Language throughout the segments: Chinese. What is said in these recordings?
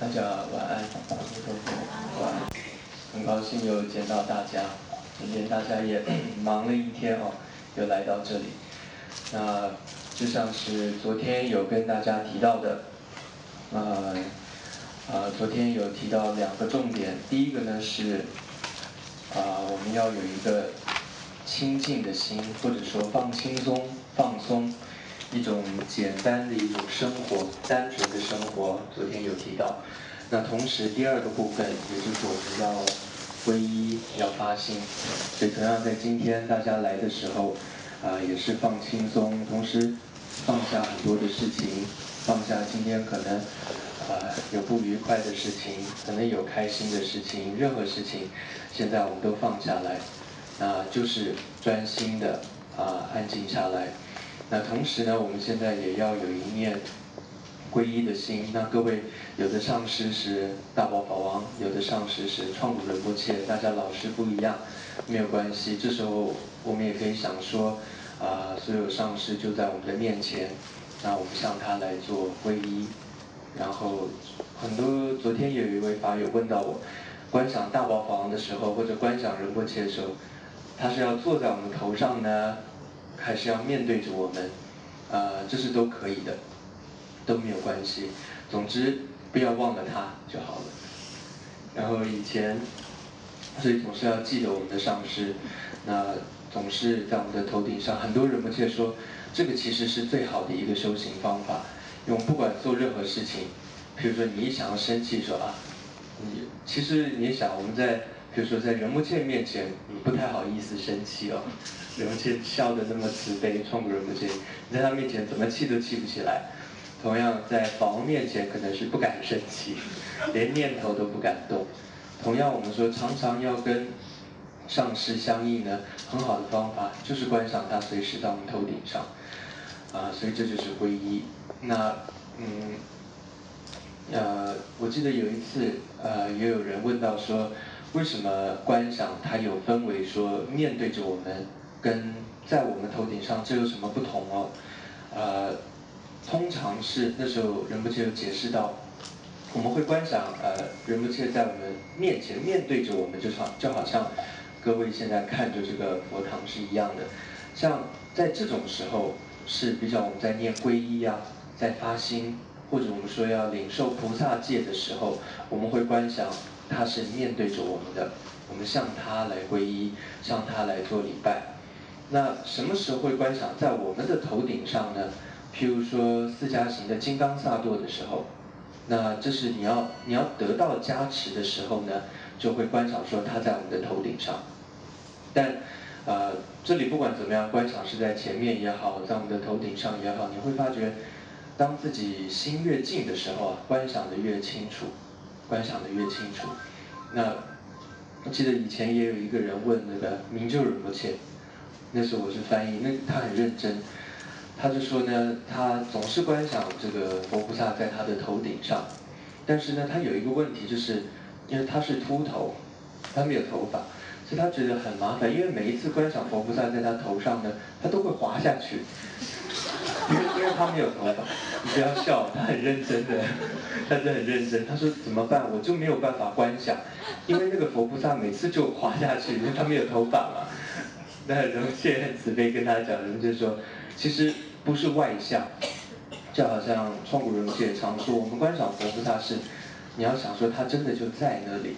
大家晚安，晚安。很高兴又见到大家，今天大家也忙了一天哦，又来到这里。那就像是昨天有跟大家提到的，呃，呃，昨天有提到两个重点，第一个呢是，啊，我们要有一个清静的心，或者说放轻松、放松。一种简单的一种生活，单纯的生活，昨天有提到。那同时第二个部分，也就是我们要皈依，要发心。所以同样在今天大家来的时候，啊，也是放轻松，同时放下很多的事情，放下今天可能啊有不愉快的事情，可能有开心的事情，任何事情，现在我们都放下来，那就是专心的啊安静下来。那同时呢，我们现在也要有一念皈依的心。那各位，有的上师是大宝法王，有的上师是创古仁波切，大家老师不一样，没有关系。这时候我们也可以想说，啊，所有上师就在我们的面前，那我们向他来做皈依。然后很多昨天有一位法友问到我，观想大宝法王的时候，或者观想仁波切的时候，他是要坐在我们头上呢？还是要面对着我们，呃，这是都可以的，都没有关系。总之，不要忘了他就好了。然后以前，所以总是要记得我们的上师，那总是在我们的头顶上。很多人不切说，这个其实是最好的一个修行方法。因为不管做任何事情，比如说你一想要生气，说啊，你其实你想我们在。比如说在仁波切面前，你不太好意思生气哦。仁波切笑得那么慈悲，创古仁波切，你在他面前怎么气都气不起来。同样在法王面前，可能是不敢生气，连念头都不敢动。同样我们说常常要跟上师相应呢，很好的方法就是观赏他随时到我们头顶上。啊，所以这就是皈依。那嗯，呃，我记得有一次，呃，也有人问到说。为什么观想它有分为说面对着我们，跟在我们头顶上这有什么不同哦？呃，通常是那时候仁波切有解释到，我们会观想呃仁波切在我们面前面对着我们，就好就好像各位现在看着这个佛堂是一样的。像在这种时候是比较我们在念皈依啊，在发心，或者我们说要领受菩萨戒的时候，我们会观想。他是面对着我们的，我们向他来皈依，向他来做礼拜。那什么时候会观想在我们的头顶上呢？譬如说四加行的金刚萨埵的时候，那这是你要你要得到加持的时候呢，就会观想说他在我们的头顶上。但呃，这里不管怎么样，观想是在前面也好，在我们的头顶上也好，你会发觉，当自己心越静的时候啊，观想的越清楚。观想的越清楚，那我记得以前也有一个人问那个明就仁波切，那时候我是翻译，那他很认真，他就说呢，他总是观想这个佛菩萨在他的头顶上，但是呢，他有一个问题，就是因为他是秃头，他没有头发，所以他觉得很麻烦，因为每一次观想佛菩萨在他头上呢，他都会滑下去。因为因为他没有头发，你不要笑，他很认真的，他是很认真。他说怎么办？我就没有办法观想，因为那个佛菩萨每次就滑下去，因为他没有头发嘛。那荣谢很慈悲跟他讲，人就说，其实不是外相，就好像创古人界常说，我们观赏佛菩萨是，你要想说他真的就在那里，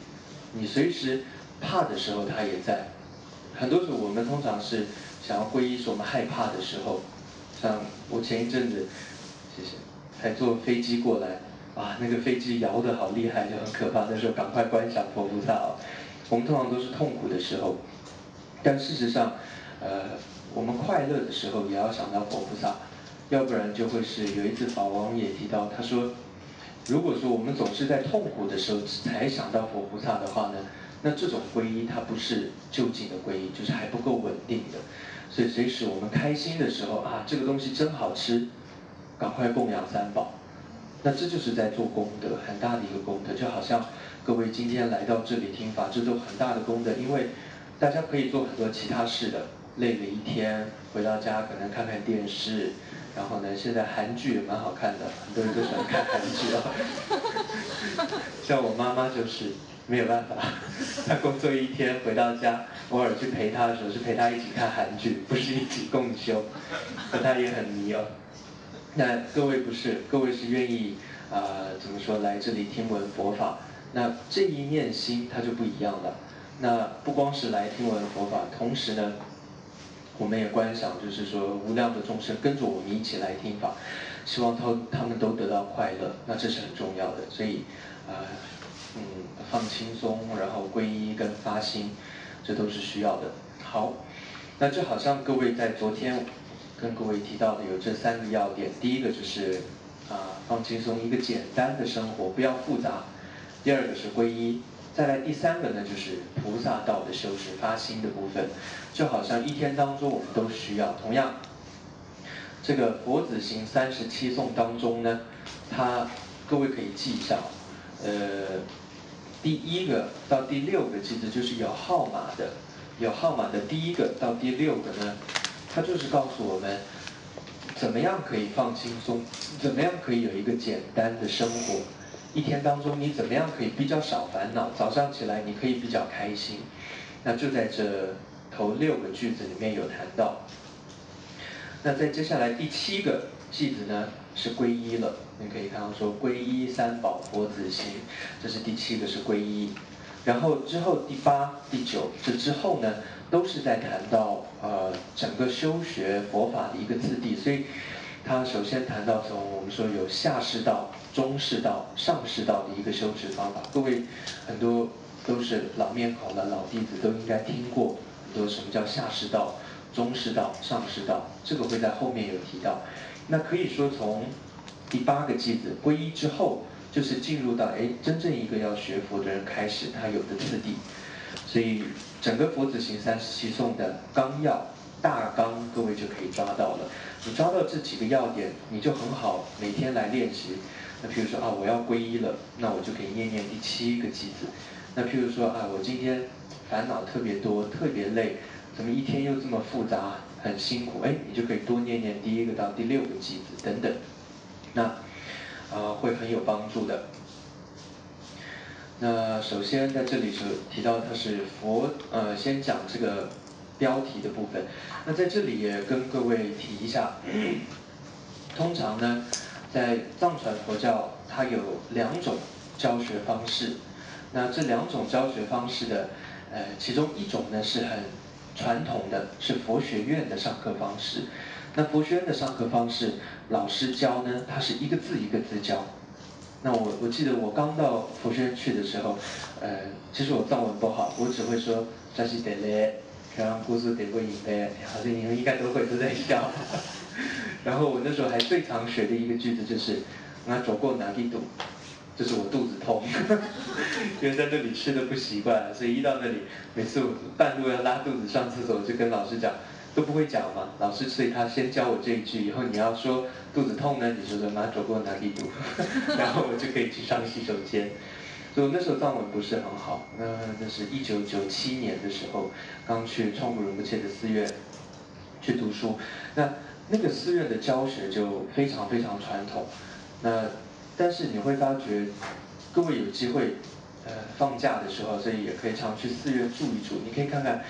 你随时怕的时候他也在。很多时候我们通常是想要皈依，是我们害怕的时候。像我前一阵子，谢谢，还坐飞机过来，啊，那个飞机摇得好厉害，就很可怕。那时候赶快观想佛菩萨哦。我们通常都是痛苦的时候，但事实上，呃，我们快乐的时候也要想到佛菩萨，要不然就会是有一次法王也提到，他说，如果说我们总是在痛苦的时候才想到佛菩萨的话呢，那这种皈依它不是就近的皈依，就是还不够稳定的。所以，随时我们开心的时候啊，这个东西真好吃，赶快供养三宝。那这就是在做功德，很大的一个功德。就好像各位今天来到这里听法，这都很大的功德。因为大家可以做很多其他事的，累了一天回到家可能看看电视，然后呢，现在韩剧也蛮好看的，很多人都喜欢看韩剧啊。像我妈妈就是没有办法，他工作一天回到家，偶尔去陪他的时候是陪他一起看韩剧，不是一起共修，和他也很迷哦。那各位不是，各位是愿意啊，怎么说来这里听闻佛法？那这一念心它就不一样了。那不光是来听闻佛法，同时呢，我们也观想，就是说无量的众生跟着我们一起来听法，希望他他们都得到快乐，那这是很重要的。所以，啊，嗯，放轻松，然后皈依跟发心，这都是需要的。好，那就好像各位在昨天跟各位提到的有这三个要点，第一个就是啊放轻松，一个简单的生活，不要复杂。第二个是皈依，再来第三个呢，就是菩萨道的修持发心的部分，就好像一天当中我们都需要。同样，这个佛子行三十七颂当中呢，它各位可以记一下，呃，第一个到第六个其实就是有号码的，有号码的第一个到第六个呢，它就是告诉我们怎么样可以放轻松，怎么样可以有一个简单的生活。一天当中，你怎么样可以比较少烦恼？早上起来你可以比较开心。那就在这头六个句子里面有谈到。那在接下来第七个句子呢，是皈依了。你可以看到说皈依三宝佛子行，这是第七个是皈依。然后之后第八、第九这之后呢，都是在谈到呃整个修学佛法的一个次第。所以，他首先谈到从我们说有下士道。中士道、上士道的一个修持方法，各位很多都是老面孔的老弟子，都应该听过很多什么叫下士道、中士道、上士道，这个会在后面有提到。那可以说从第八个句子皈依之后，就是进入到哎真正一个要学佛的人开始他有的次第。所以整个佛子行三十七颂的纲要大纲，各位就可以抓到了。你抓到这几个要点，你就很好每天来练习。那譬如说啊，我要皈依了，那我就可以念念第七个偈子。那譬如说啊，我今天烦恼特别多，特别累，怎么一天又这么复杂，很辛苦？哎，你就可以多念念第一个到第六个偈子等等。那呃，会很有帮助的。那首先在这里是提到它是佛，呃，先讲这个标题的部分。那在这里也跟各位提一下，通常呢。在藏传佛教，它有两种教学方式。那这两种教学方式的，呃，其中一种呢是很传统的，是佛学院的上课方式。那佛学院的上课方式，老师教呢，他是一个字一个字教。那我我记得我刚到佛学院去的时候，呃，其实我藏文不好，我只会说扎西得嘞，然后故事得过瘾嘞，好像你们应该都会都在笑。然后我那时候还最常学的一个句子就是“那走过哪里堵”，就是我肚子痛，因为在那里吃的不习惯，所以一到那里，每次我半路要拉肚子上厕所，我就跟老师讲，都不会讲嘛。老师所以他先教我这一句，以后你要说肚子痛呢，你就说“妈走过哪里堵”，然后我就可以去上洗手间。所以那时候藏文不是很好，那那是一九九七年的时候，刚去创古仁波切的寺院去读书，那。那个寺院的教学就非常非常传统，那但是你会发觉，各位有机会，呃，放假的时候，所以也可以常去寺院住一住，你可以看看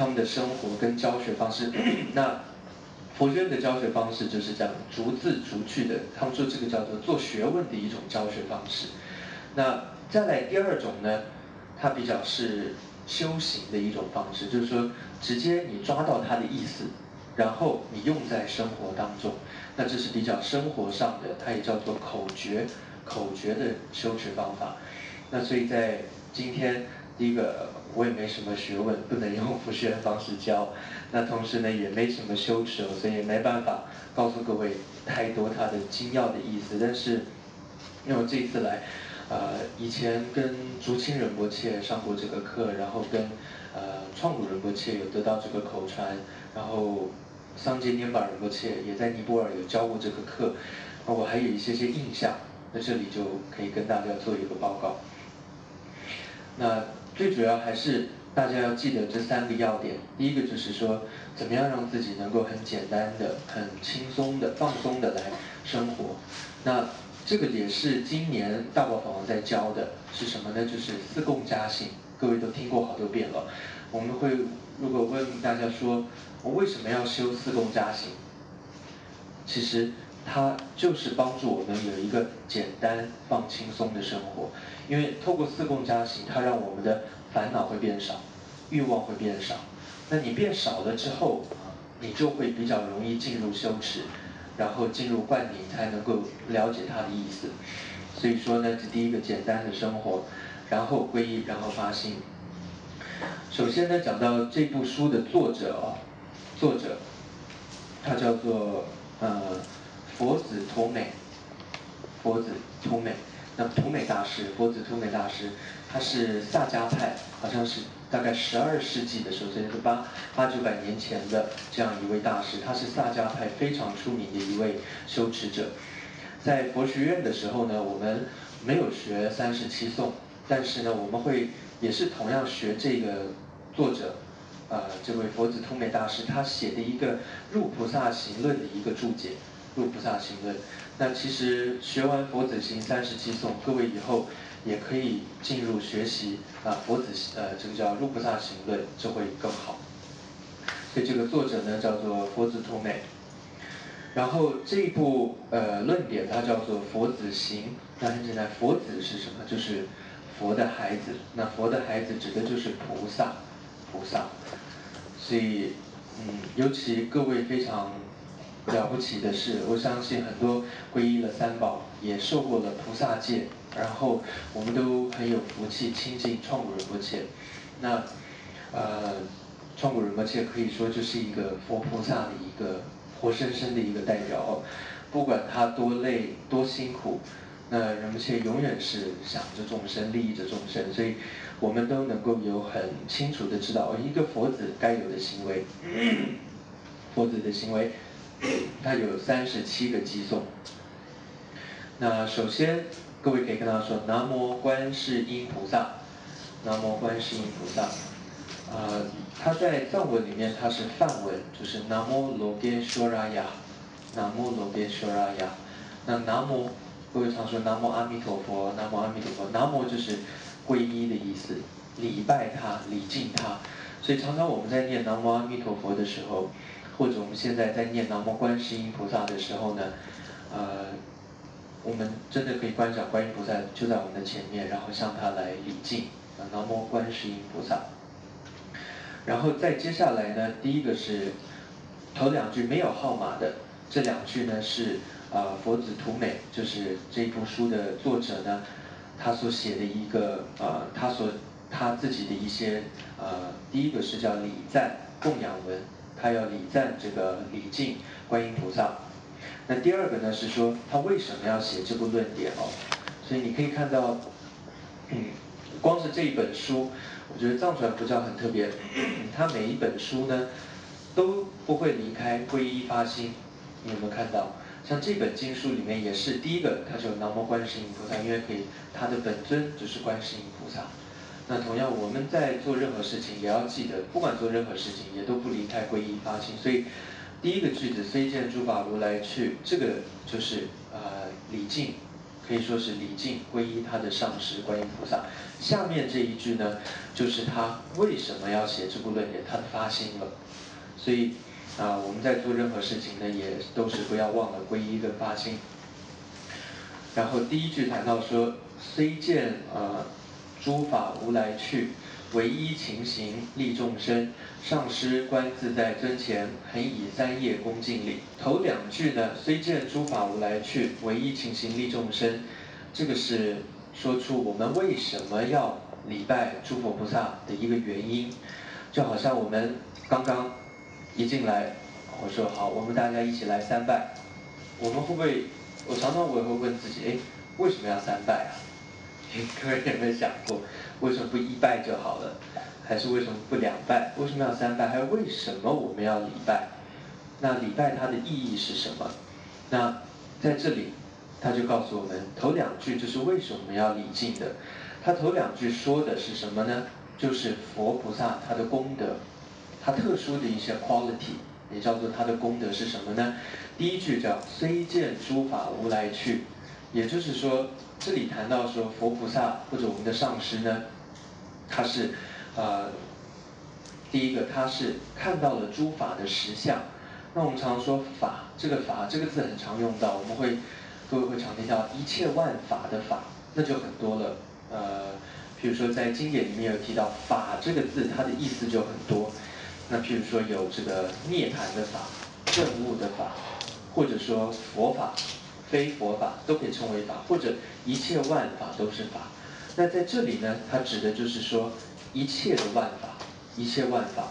他们的生活跟教学方式。那佛学的教学方式就是这样逐字逐句的，他们说这个叫做做学问的一种教学方式。那再来第二种呢，它比较是修行的一种方式，就是说直接你抓到它的意思。然后你用在生活当中，那这是比较生活上的，它也叫做口诀，口诀的修持方法。那所以在今天，第一个我也没什么学问，不能用复学的方式教。那同时呢，也没什么修持，所以没办法告诉各位太多它的精要的意思。但是，因为我这一次来，呃，以前跟竹青仁波切上过这个课，然后跟呃创古仁波切有得到这个口传，然后。桑杰涅巴仁波切也在尼泊尔有教过这个课，我还有一些些印象，那这里就可以跟大家做一个报告。那最主要还是大家要记得这三个要点，第一个就是说，怎么样让自己能够很简单的、很轻松的、放松的来生活。那这个也是今年大宝法王在教的，是什么呢？就是四供加行，各位都听过好多遍了。我们会如果问大家说，我为什么要修四供加行？其实它就是帮助我们有一个简单放轻松的生活，因为透过四供加行，它让我们的烦恼会变少，欲望会变少。那你变少了之后，你就会比较容易进入修持，然后进入灌顶，才能够了解它的意思。所以说呢，这第一个简单的生活，然后皈依，然后发心。首先呢，讲到这部书的作者啊，作者，他叫做呃佛子图美，佛子图美。那图美大师，佛子图美大师，他是萨迦派，好像是。大概十二世纪的时候，这是八八九百年前的这样一位大师，他是萨迦派非常出名的一位修持者。在佛学院的时候呢，我们没有学三十七颂，但是呢，我们会也是同样学这个作者，呃，这位佛子通美大师他写的一个《入菩萨行论》的一个注解，《入菩萨行论》。那其实学完佛子行三十七颂，各位以后。也可以进入学习啊，佛子呃，这个叫《入菩萨行论》，就会更好。所以这个作者呢叫做佛子图美。然后这一部呃论点它叫做佛子行。那很简单，佛子是什么？就是佛的孩子。那佛的孩子指的就是菩萨，菩萨。所以嗯，尤其各位非常了不起的是，我相信很多皈依了三宝，也受过了菩萨戒。然后我们都很有福气亲近创古仁波切，那呃创古仁波切可以说就是一个佛菩萨的一个活生生的一个代表哦，不管他多累多辛苦，那仁波切永远是想着众生利益着众生，所以我们都能够有很清楚的知道一个佛子该有的行为，佛子的行为，它有三十七个偈颂，那首先。各位可以跟他说：“南无观世音菩萨，南无观世音菩萨。”呃，他在藏文里面他是梵文，就是南无罗揭娑拉雅，南无罗揭娑拉雅。那南无，各位常说南无阿弥陀佛，南无阿弥陀佛，南无就是皈依的意思，礼拜他，礼敬他。所以常常我们在念南无阿弥陀佛的时候，或者我们现在在念南无观世音菩萨的时候呢，呃。我们真的可以观想观音菩萨就在我们的前面，然后向他来礼敬，南无观世音菩萨。然后再接下来呢，第一个是头两句没有号码的，这两句呢是啊佛子图美，就是这部书的作者呢，他所写的一个呃他所他自己的一些呃第一个是叫礼赞供养文，他要礼赞这个礼敬观音菩萨。那第二个呢是说他为什么要写这部论点哦？所以你可以看到，嗯，光是这一本书，我觉得藏传佛教很特别，他每一本书呢都不会离开皈依发心。你有没有看到？像这本经书里面也是第一个，它就南无观世音菩萨，因为可以，它的本尊就是观世音菩萨。那同样我们在做任何事情也要记得，不管做任何事情也都不离开皈依发心。所以。第一个句子“虽见诸法如来去”，这个就是呃礼敬，可以说是礼敬皈依他的上师观音菩萨。下面这一句呢，就是他为什么要写这部论点，他的发心了。所以啊，我们在做任何事情呢，也都是不要忘了皈依跟发心。然后第一句谈到说“虽见呃诸法无来去”。唯一情形利众生，上师观自在尊前，恒以三业恭敬礼。头两句呢，虽见诸法无来去，唯一情形利众生，这个是说出我们为什么要礼拜诸佛菩萨的一个原因。就好像我们刚刚一进来，我说好，我们大家一起来三拜。我们会不会？我常常我也会问自己，哎，为什么要三拜啊？各位有没有想过？为什么不一拜就好了？还是为什么不两拜？为什么要三拜？还有为什么我们要礼拜？那礼拜它的意义是什么？那在这里，他就告诉我们，头两句就是为什么要礼敬的。他头两句说的是什么呢？就是佛菩萨他的功德，他特殊的一些 quality，也叫做他的功德是什么呢？第一句叫虽见诸法无来去，也就是说，这里谈到说佛菩萨或者我们的上师呢，他是，呃，第一个他是看到了诸法的实相。那我们常说法，这个法这个字很常用到，我们会各位会常听到一切万法的法，那就很多了。呃，比如说在经典里面有提到法这个字，它的意思就很多。那譬如说有这个涅槃的法、证悟的法，或者说佛法、非佛法都可以称为法，或者一切万法都是法。那在这里呢，它指的就是说一切的万法，一切万法。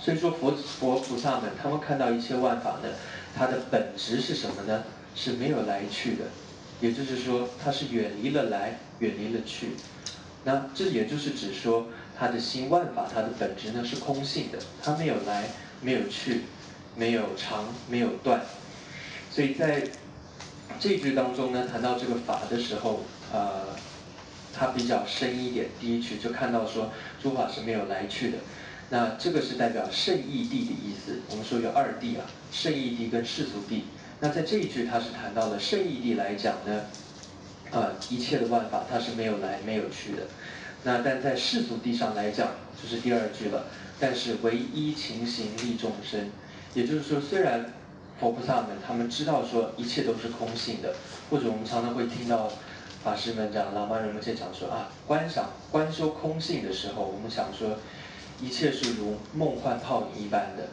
所以说佛佛菩萨们，他们看到一切万法呢，它的本质是什么呢？是没有来去的，也就是说，它是远离了来，远离了去。那这也就是指说，他的心万法，它的本质呢是空性的，它没有来，没有去，没有长，没有断。所以在这句当中呢，谈到这个法的时候，呃，它比较深一点。第一句就看到说，诸法是没有来去的。那这个是代表圣义地的意思。我们说有二地啊，圣义地跟世俗地。那在这一句，它是谈到了圣义地来讲呢，呃，一切的万法它是没有来没有去的。那但在世俗地上来讲，就是第二句了。但是唯一情形利众生，也就是说，虽然佛菩萨们他们知道说一切都是空性的，或者我们常常会听到法师们讲、喇嘛人们在讲说啊，观赏观修空性的时候，我们想说。一切是如梦幻泡影一般的，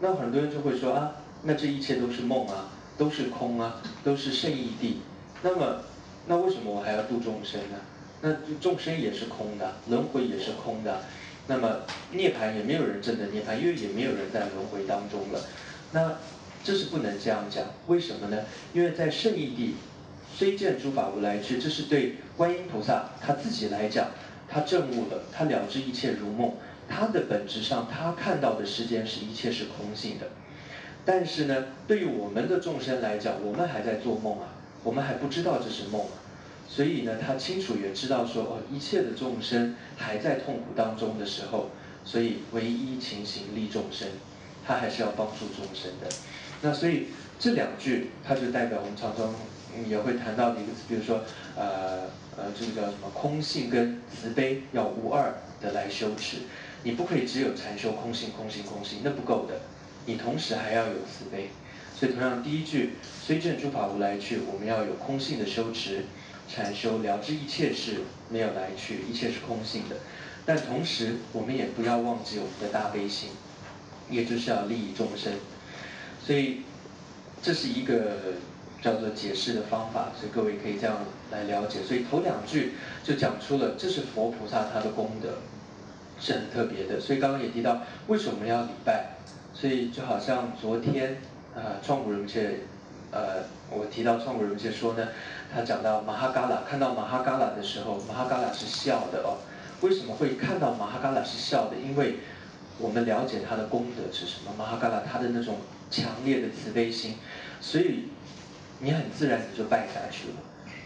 那很多人就会说啊，那这一切都是梦啊，都是空啊，都是圣义地。那么，那为什么我还要度众生呢？那众生也是空的，轮回也是空的。那么涅槃也没有人真的涅槃，因为也没有人在轮回当中了。那这是不能这样讲，为什么呢？因为在圣义地，虽见诸法无来去，这是对观音菩萨他自己来讲，他证悟了，他了知一切如梦。他的本质上，他看到的世间是一切是空性的，但是呢，对于我们的众生来讲，我们还在做梦啊，我们还不知道这是梦啊，所以呢，他清楚也知道说，哦，一切的众生还在痛苦当中的时候，所以唯一情形利众生，他还是要帮助众生的。那所以这两句，它就代表我们常常也会谈到的一个词，比如说，呃呃，这个叫什么空性跟慈悲要无二的来修持。你不可以只有禅修空性空性空性，那不够的。你同时还要有慈悲。所以同样第一句虽证诸法无来去，我们要有空性的修持，禅修了知一切是没有来去，一切是空性的。但同时我们也不要忘记我们的大悲心，也就是要利益众生。所以这是一个叫做解释的方法，所以各位可以这样来了解。所以头两句就讲出了这是佛菩萨他的功德。是很特别的，所以刚刚也提到为什么要礼拜，所以就好像昨天，呃，创古人界，呃，我提到创古人界说呢，他讲到马哈嘎拉，看到马哈嘎拉的时候，马哈嘎拉是笑的哦。为什么会看到马哈嘎拉是笑的？因为我们了解他的功德是什么，马哈嘎拉他的那种强烈的慈悲心，所以你很自然你就拜下去了。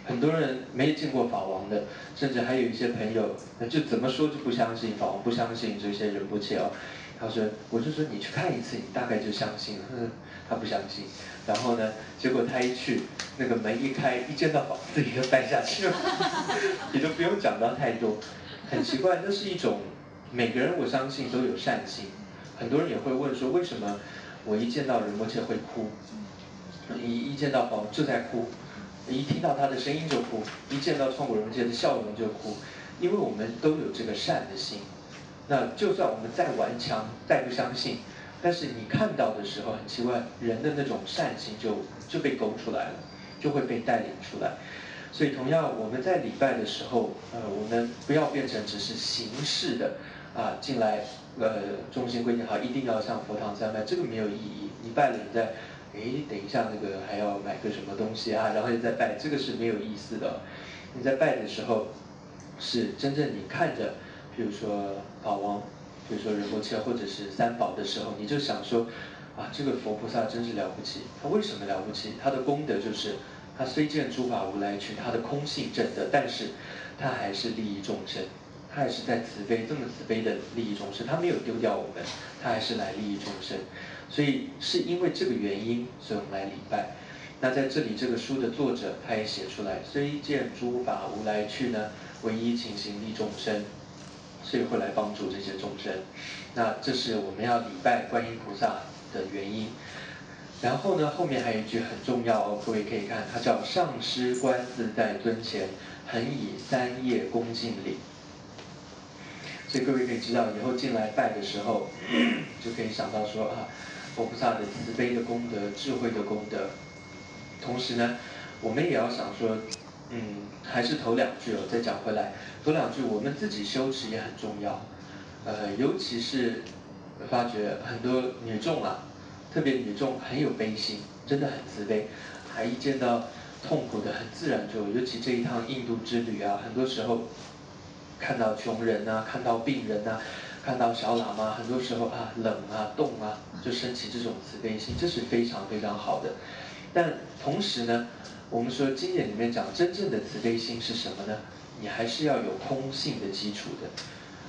很多人没见过法王的，甚至还有一些朋友，就怎么说就不相信法王，不相信这些人不切哦。他说，我就说你去看一次，你大概就相信了。他不相信，然后呢，结果他一去，那个门一开，一见到房子，也就拜下去了。也就不用讲到太多，很奇怪，那是一种每个人我相信都有善心。很多人也会问说，为什么我一见到仁波切会哭？一一见到宝就在哭。一听到他的声音就哭，一见到创古人界的笑容就哭，因为我们都有这个善的心。那就算我们再顽强、再不相信，但是你看到的时候很奇怪，人的那种善心就就被勾出来了，就会被带领出来。所以同样，我们在礼拜的时候，呃，我们不要变成只是形式的啊进来，呃，中心规定好一定要向佛堂参拜，这个没有意义。你拜了，你在。哎，等一下，那个还要买个什么东西啊？然后又在拜，这个是没有意思的。你在拜的时候，是真正你看着，比如说法王，比如说仁波切或者是三宝的时候，你就想说，啊，这个佛菩萨真是了不起。他为什么了不起？他的功德就是，他虽见诸法无来去，他的空性正德，但是他还是利益众生，他还是在慈悲，这么慈悲的利益众生，他没有丢掉我们，他还是来利益众生。所以是因为这个原因，所以我们来礼拜。那在这里这个书的作者他也写出来，虽见诸法无来去呢，唯一情形利众生，所以会来帮助这些众生。那这是我们要礼拜观音菩萨的原因。然后呢，后面还有一句很重要哦，各位可以看，它叫上师观自在尊前，恒以三业恭敬礼。所以各位可以知道，以后进来拜的时候，就可以想到说啊，佛菩萨的慈悲的功德、智慧的功德。同时呢，我们也要想说，嗯，还是头两句哦，再讲回来，头两句我们自己修持也很重要。呃，尤其是发觉很多女众啊。特别女众很有悲心，真的很慈悲，还一见到痛苦的很自然就，尤其这一趟印度之旅啊，很多时候看到穷人呐，看到病人呐，看到小喇嘛，很多时候啊冷啊冻啊，就升起这种慈悲心，这是非常非常好的。但同时呢，我们说经典里面讲真正的慈悲心是什么呢？你还是要有空性的基础的，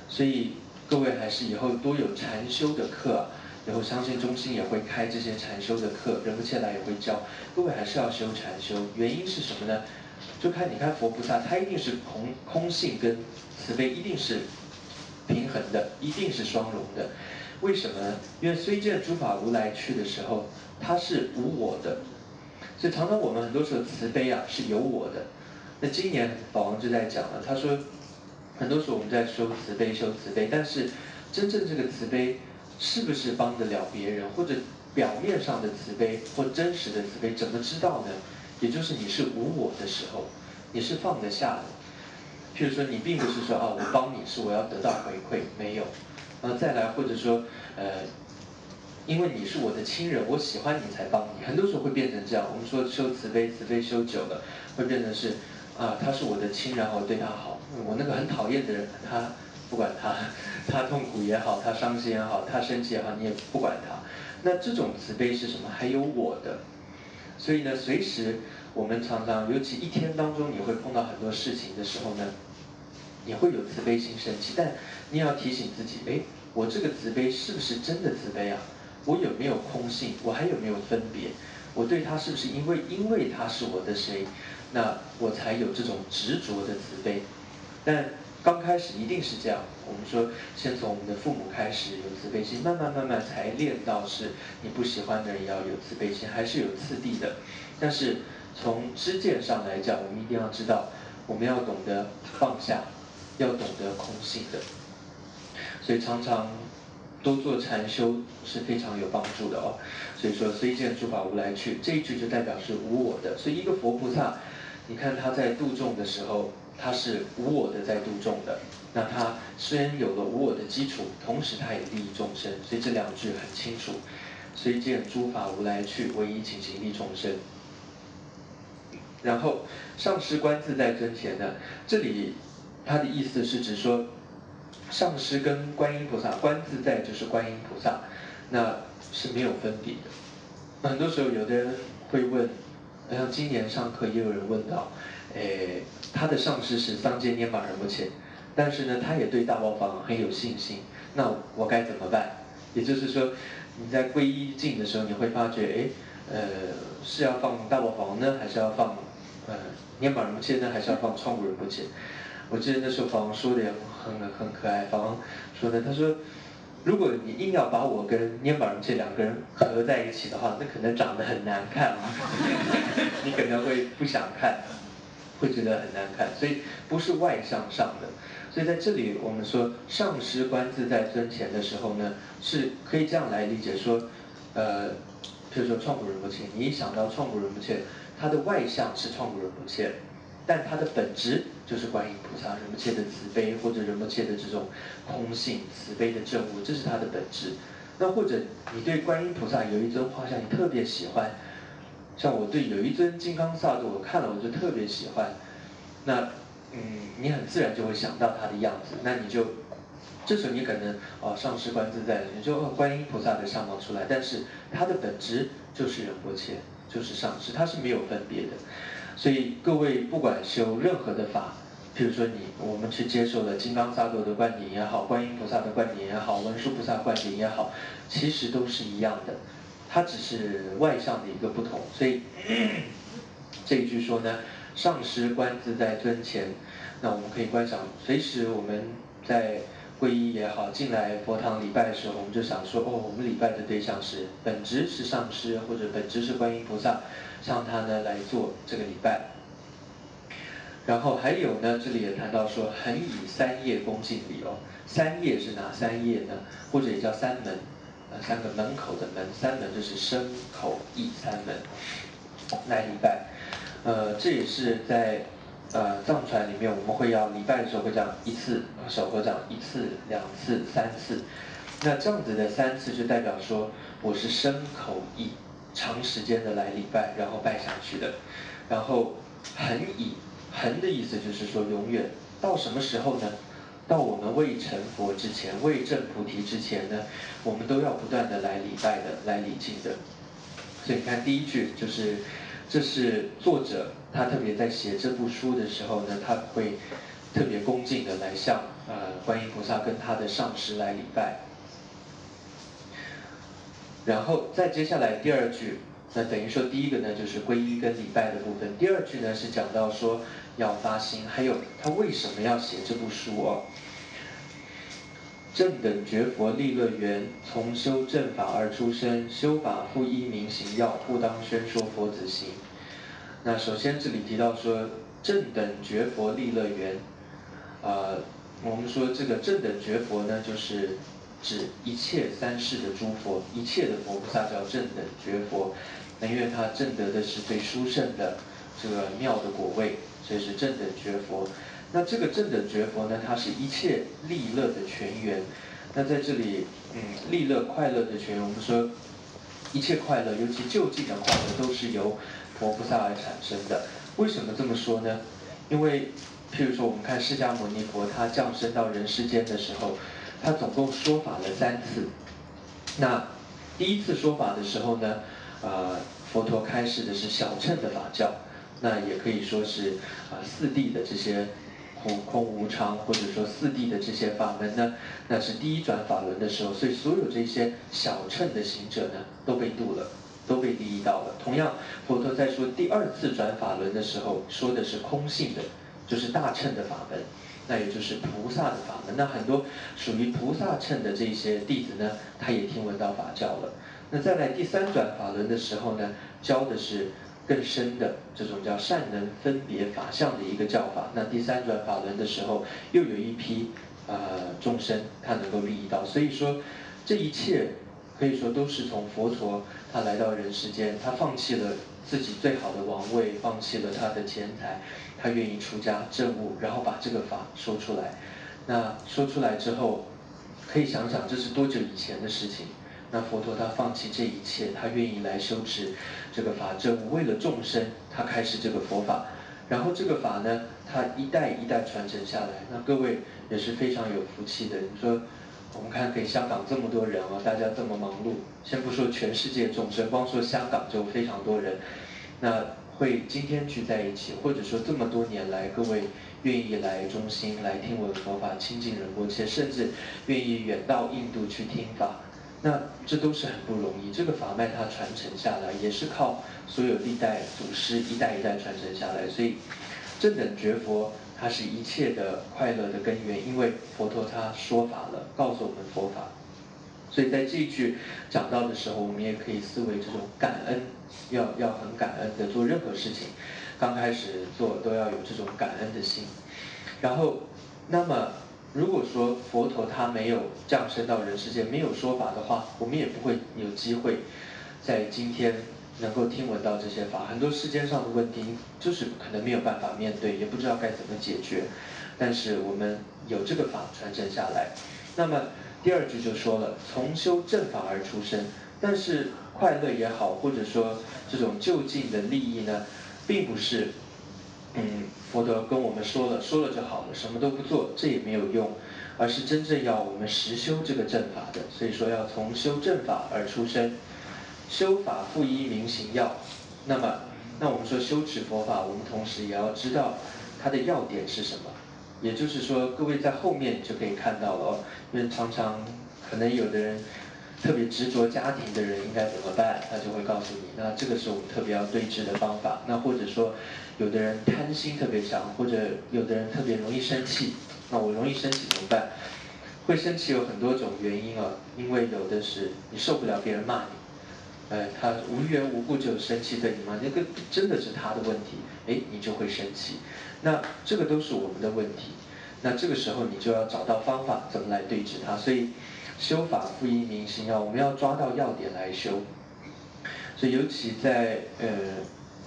所以各位还是以后多有禅修的课。然后相信中心也会开这些禅修的课，仁波切来也会教。各位还是要修禅修，原因是什么呢？就看你看佛菩萨，他一定是空空性跟慈悲一定是平衡的，一定是双融的。为什么呢？因为虽见诸法如来去的时候，他是无我的，所以常常我们很多时候慈悲啊是有我的。那今年法王就在讲了，他说很多时候我们在修慈悲修慈悲，但是真正这个慈悲。是不是帮得了别人，或者表面上的慈悲或真实的慈悲，怎么知道呢？也就是你是无我的时候，你是放得下的。譬如说，你并不是说啊，我帮你是我要得到回馈，没有。然后再来，或者说，呃，因为你是我的亲人，我喜欢你才帮你。很多时候会变成这样。我们说修慈悲，慈悲修久了，会变成是啊，他是我的亲人，我对他好。我那个很讨厌的人，他。不管他，他痛苦也好，他伤心也好，他生气也好，你也不管他。那这种慈悲是什么？还有我的。所以呢，随时我们常常，尤其一天当中，你会碰到很多事情的时候呢，你会有慈悲心升起。但你要提醒自己，哎，我这个慈悲是不是真的慈悲啊？我有没有空性？我还有没有分别？我对他是不是因为因为他是我的谁，那我才有这种执着的慈悲？但刚开始一定是这样，我们说先从我们的父母开始有慈悲心，慢慢慢慢才练到是你不喜欢的人也要有慈悲心，还是有次第的。但是从知见上来讲，我们一定要知道，我们要懂得放下，要懂得空性的。所以常常多做禅修是非常有帮助的哦。所以说虽见诸法无来去，这一句就代表是无我的。所以一个佛菩萨，你看他在度众的时候。他是无我的在度众的，那他虽然有了无我的基础，同时他也利益众生，所以这两句很清楚。虽见诸法无来去，唯一请行利众生。然后上师观自在尊前呢，这里他的意思是指说，上师跟观音菩萨观自在就是观音菩萨，那是没有分别的。很多时候有的人会问，像今年上课也有人问到。诶，他的上司是桑杰涅玛仁波切，但是呢，他也对大包房很有信心。那我该怎么办？也就是说，你在皈依境的时候，你会发觉，诶，呃，是要放大包房呢，还是要放呃涅玛仁波切呢，还是要放创古仁波切？我记得那时候法王说的也很很可爱，法王说的，他说，如果你硬要把我跟涅玛仁波切两个人合在一起的话，那可能长得很难看啊，你可能会不想看。会觉得很难看，所以不是外向上的。所以在这里，我们说上师观自在尊前的时候呢，是可以这样来理解说，呃，比如说创古仁波切，你一想到创古仁波切，他的外向是创古仁波切，但他的本质就是观音菩萨仁波切的慈悲，或者仁波切的这种空性慈悲的正悟，这是他的本质。那或者你对观音菩萨有一尊画像，你特别喜欢。像我对有一尊金刚萨埵，我看了我就特别喜欢。那嗯，你很自然就会想到他的样子。那你就这时候你可能哦，上师观自在，你就观音菩萨的相貌出来。但是他的本质就是仁波切，就是上师，他是没有分别的。所以各位不管修任何的法，譬如说你我们去接受了金刚萨埵的观点也好，观音菩萨的观点也好，文殊菩萨观点也好，其实都是一样的。它只是外向的一个不同。所以 这一句说呢，上师观自在尊前，那我们可以观想，随时我们在皈依也好，进来佛堂礼拜的时候，我们就想说，哦，我们礼拜的对象是本质是上师，或者本质是观音菩萨，向他呢来做这个礼拜。然后还有呢，这里也谈到说，恒以三业恭敬礼哦。三业是哪三业呢？或者也叫三门，三个门口的门，三门就是身口意三门来礼拜。呃，这也是在呃藏传里面，我们会要礼拜的时候会这样一次手合掌一次、两次、三次。那这样子的三次就代表说我是身口意长时间的来礼拜，然后拜下去的。然后恒以。恒的意思就是说，永远到什么时候呢？到我们未成佛之前，未证菩提之前呢，我们都要不断的来礼拜的，来礼敬的。所以你看第一句就是，这是作者他特别在写这部书的时候呢，他会特别恭敬的来向呃观音菩萨跟他的上师来礼拜。然后再接下来第二句。那等于说，第一个呢就是皈依跟礼拜的部分。第二句呢是讲到说要发心，还有他为什么要写这部书哦？正等觉佛利乐园，从修正法而出生，修法复依明行要，不当宣说佛子行。那首先这里提到说正等觉佛利乐园，呃，我们说这个正等觉佛呢，就是指一切三世的诸佛，一切的佛菩萨叫正等觉佛。那因为他正得的是最殊胜的这个妙的果位，这是正等觉佛。那这个正等觉佛呢，它是一切利乐的泉源。那在这里，嗯，利乐快乐的泉源，我们说一切快乐，尤其就近的快乐，都是由佛菩萨而产生的。为什么这么说呢？因为譬如说，我们看释迦牟尼佛，他降生到人世间的时候，他总共说法了三次。那第一次说法的时候呢？啊，佛陀开示的是小乘的法教，那也可以说是啊四谛的这些空空无常，或者说四谛的这些法门呢，那是第一转法轮的时候，所以所有这些小乘的行者呢都被度了，都被第一道了。同样，佛陀在说第二次转法轮的时候，说的是空性的，就是大乘的法门，那也就是菩萨的法门。那很多属于菩萨乘的这些弟子呢，他也听闻到法教了。那再来第三转法轮的时候呢，教的是更深的这种叫善能分别法相的一个教法。那第三转法轮的时候，又有一批呃众生他能够利益到。所以说，这一切可以说都是从佛陀他来到人世间，他放弃了自己最好的王位，放弃了他的钱财，他愿意出家证悟，然后把这个法说出来。那说出来之后，可以想想这是多久以前的事情。那佛陀他放弃这一切，他愿意来修持这个法证，为了众生，他开始这个佛法。然后这个法呢，他一代一代传承下来。那各位也是非常有福气的。你说，我们看给香港这么多人啊，大家这么忙碌，先不说全世界众生，光说香港就非常多人。那会今天聚在一起，或者说这么多年来，各位愿意来中心来听闻佛法，亲近人国，且甚至愿意远到印度去听法。那这都是很不容易，这个法脉它传承下来，也是靠所有历代祖师一代一代传承下来。所以，正等觉佛它是一切的快乐的根源，因为佛陀他说法了，告诉我们佛法。所以在这一句讲到的时候，我们也可以思维这种感恩，要要很感恩的做任何事情，刚开始做都要有这种感恩的心。然后，那么。如果说佛陀他没有降生到人世间，没有说法的话，我们也不会有机会在今天能够听闻到这些法。很多世间上的问题，就是可能没有办法面对，也不知道该怎么解决。但是我们有这个法传承下来。那么第二句就说了，从修正法而出生。但是快乐也好，或者说这种就近的利益呢，并不是。嗯，佛陀跟我们说了，说了就好了，什么都不做，这也没有用，而是真正要我们实修这个正法的。所以说要从修正法而出生，修法复依明行要。那么，那我们说修持佛法，我们同时也要知道它的要点是什么。也就是说，各位在后面就可以看到了哦，因为常常可能有的人特别执着家庭的人应该怎么办？他就会告诉你，那这个是我们特别要对峙的方法。那或者说，有的人贪心特别强，或者有的人特别容易生气，那我容易生气怎么办？会生气有很多种原因啊，因为有的是你受不了别人骂你，呃，他无缘无故就生气对你骂，那个真的是他的问题，哎，你就会生气。那这个都是我们的问题。那这个时候你就要找到方法，怎么来对治他。所以修法复一明心啊，我们要抓到要点来修。所以尤其在呃，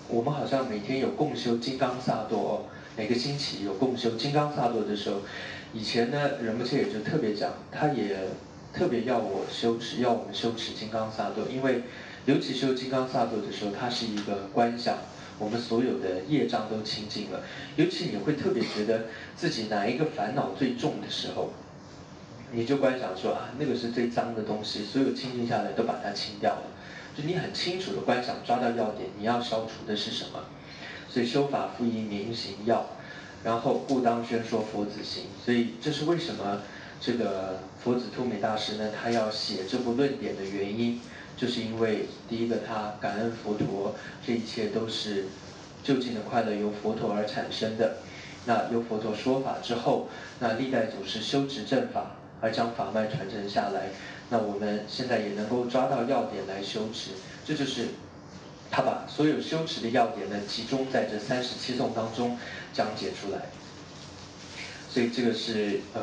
我们好像每天有共修金刚萨埵哦，每个星期有共修金刚萨埵的时候。以前呢，仁波切也就特别讲，他也特别要我修持，要我们修持金刚萨埵，因为尤其修金刚萨埵的时候，它是一个观想，我们所有的业障都清净了。尤其你会特别觉得自己哪一个烦恼最重的时候，你就观想说啊，那个是最脏的东西，所有清净下来都把它清掉了。就你很清楚的观想，抓到要点，你要消除的是什么？所以修法复一明行要。然后故当宣说佛子行，所以这是为什么这个佛子突美大师呢？他要写这部论点的原因，就是因为第一个他感恩佛陀，这一切都是究竟的快乐由佛陀而产生的。那由佛陀说法之后，那历代祖师修持正法而将法脉传承下来，那我们现在也能够抓到要点来修持，这就是。他把所有修持的要点呢，集中在这三十七颂当中讲解出来，所以这个是呃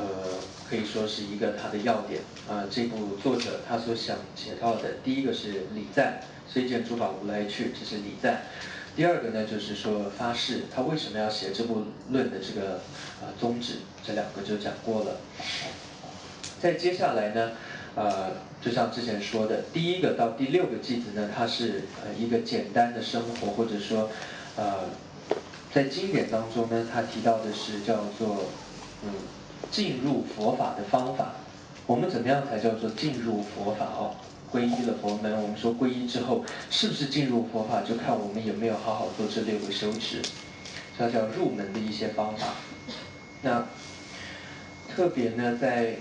可以说是一个他的要点啊。这部作者他所想写到的，第一个是礼赞，虽见诸法无来去，这是礼赞；第二个呢，就是说发誓，他为什么要写这部论的这个呃宗旨，这两个就讲过了。在接下来呢？呃，就像之前说的，第一个到第六个句子呢，它是呃一个简单的生活，或者说，呃，在经典当中呢，它提到的是叫做嗯进入佛法的方法。我们怎么样才叫做进入佛法哦？皈依了佛门，我们说皈依之后是不是进入佛法，就看我们有没有好好做这六个修持，这叫入门的一些方法。那特别呢，在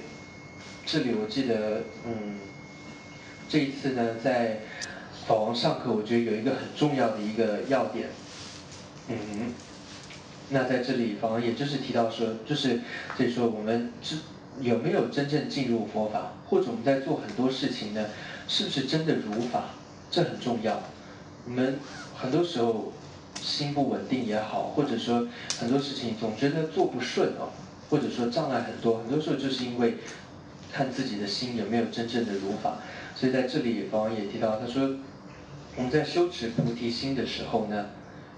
这里我记得，嗯，这一次呢，在法王上课，我觉得有一个很重要的一个要点，嗯，那在这里法王也就是提到说，就是所以说我们知有没有真正进入佛法，或者我们在做很多事情呢，是不是真的如法，这很重要。我们很多时候心不稳定也好，或者说很多事情总觉得做不顺哦，或者说障碍很多，很多时候就是因为。看自己的心有没有真正的如法，所以在这里，法王也提到，他说，我们在修持菩提心的时候呢，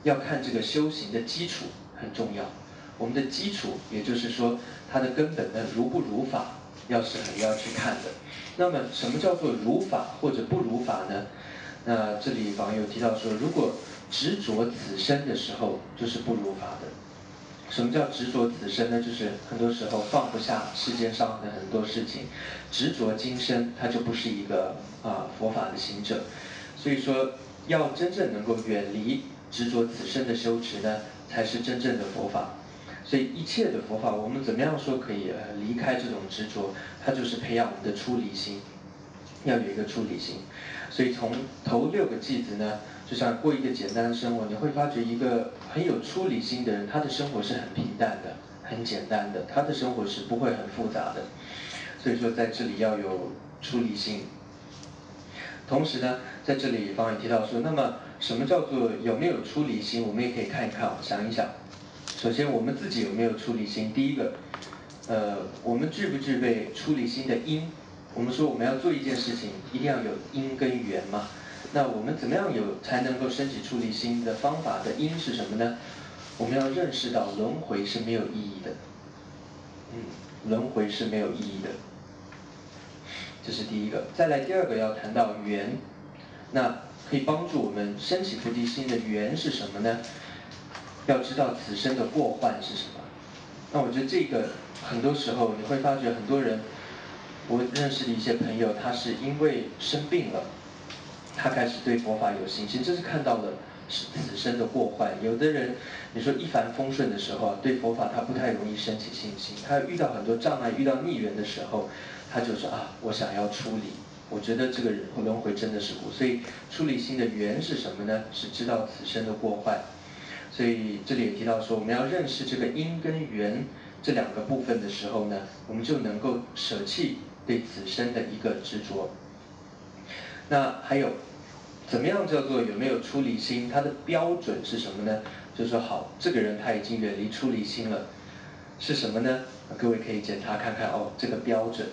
要看这个修行的基础很重要。我们的基础，也就是说，它的根本呢，如不如法，要是很要去看的。那么，什么叫做如法或者不如法呢？那这里法王有提到说，如果执着此身的时候，就是不如法的。什么叫执着此生呢？就是很多时候放不下世界上的很多事情，执着今生，他就不是一个啊佛法的行者。所以说，要真正能够远离执着此生的修持呢，才是真正的佛法。所以一切的佛法，我们怎么样说可以离开这种执着？它就是培养我们的出离心，要有一个出离心。所以从头六个句子呢。就像过一个简单的生活，你会发觉一个很有出离心的人，他的生活是很平淡的、很简单的，他的生活是不会很复杂的。所以说，在这里要有出离心。同时呢，在这里方也提到说，那么什么叫做有没有出离心？我们也可以看一看，想一想。首先，我们自己有没有出离心？第一个，呃，我们具不具备出离心的因？我们说我们要做一件事情，一定要有因跟缘嘛。那我们怎么样有才能够升起出离心的方法的因是什么呢？我们要认识到轮回是没有意义的，嗯，轮回是没有意义的，这是第一个。再来第二个要谈到缘，那可以帮助我们升起菩提心的缘是什么呢？要知道此生的过患是什么。那我觉得这个很多时候你会发觉很多人，我认识的一些朋友，他是因为生病了。他开始对佛法有信心，这是看到了是此生的过患。有的人，你说一帆风顺的时候啊，对佛法他不太容易升起信心。他遇到很多障碍、遇到逆缘的时候，他就说啊，我想要出离，我觉得这个人轮回真的是苦。所以出离心的缘是什么呢？是知道此生的过患。所以这里也提到说，我们要认识这个因跟缘这两个部分的时候呢，我们就能够舍弃对此生的一个执着。那还有，怎么样叫做有没有出离心？它的标准是什么呢？就是说，好，这个人他已经远离出离心了，是什么呢？各位可以检查看看哦，这个标准。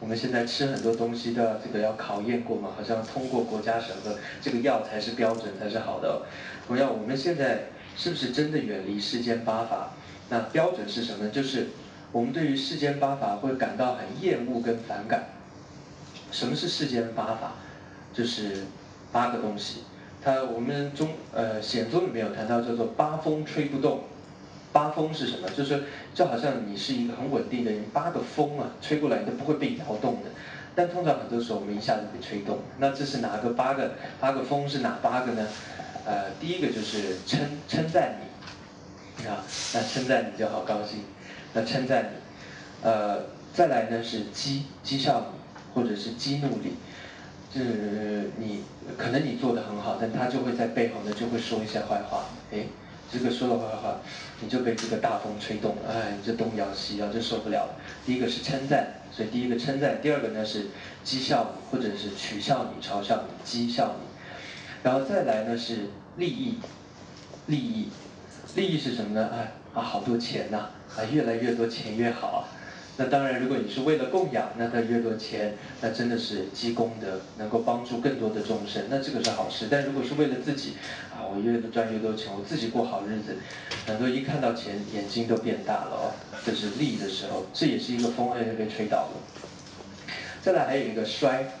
我们现在吃很多东西都要这个要考验过嘛，好像通过国家审核，这个药才是标准才是好的。同样，我们现在是不是真的远离世间八法？那标准是什么呢？就是我们对于世间八法会感到很厌恶跟反感。什么是世间八法？就是八个东西。它我们中呃显宗里面有谈到叫做八风吹不动。八风是什么？就是就好像你是一个很稳定的人，八个风啊吹过来，你都不会被摇动的。但通常很多时候我们一下子被吹动。那这是哪个八个？八个风是哪八个呢？呃，第一个就是称称赞你，啊，那称赞你就好高兴。那称赞你，呃，再来呢是讥讥笑你，或者是激怒你，就是你可能你做的很好，但他就会在背后呢就会说一些坏话，哎。这个说的坏话，你就被这个大风吹动了，哎，你就东摇西摇，就受不了了。第一个是称赞，所以第一个称赞；第二个呢是讥笑你，或者是取笑你、嘲笑你、讥笑你。然后再来呢是利益，利益，利益是什么呢？哎，啊，好多钱呐，啊，越来越多钱越好啊。那当然，如果你是为了供养，那他越多钱，那真的是积功德，能够帮助更多的众生，那这个是好事。但如果是为了自己，啊，我越赚越多钱，我自己过好日子，很多一看到钱，眼睛都变大了哦，这是利的时候，这也是一个风，哎，被吹倒了。再来还有一个衰，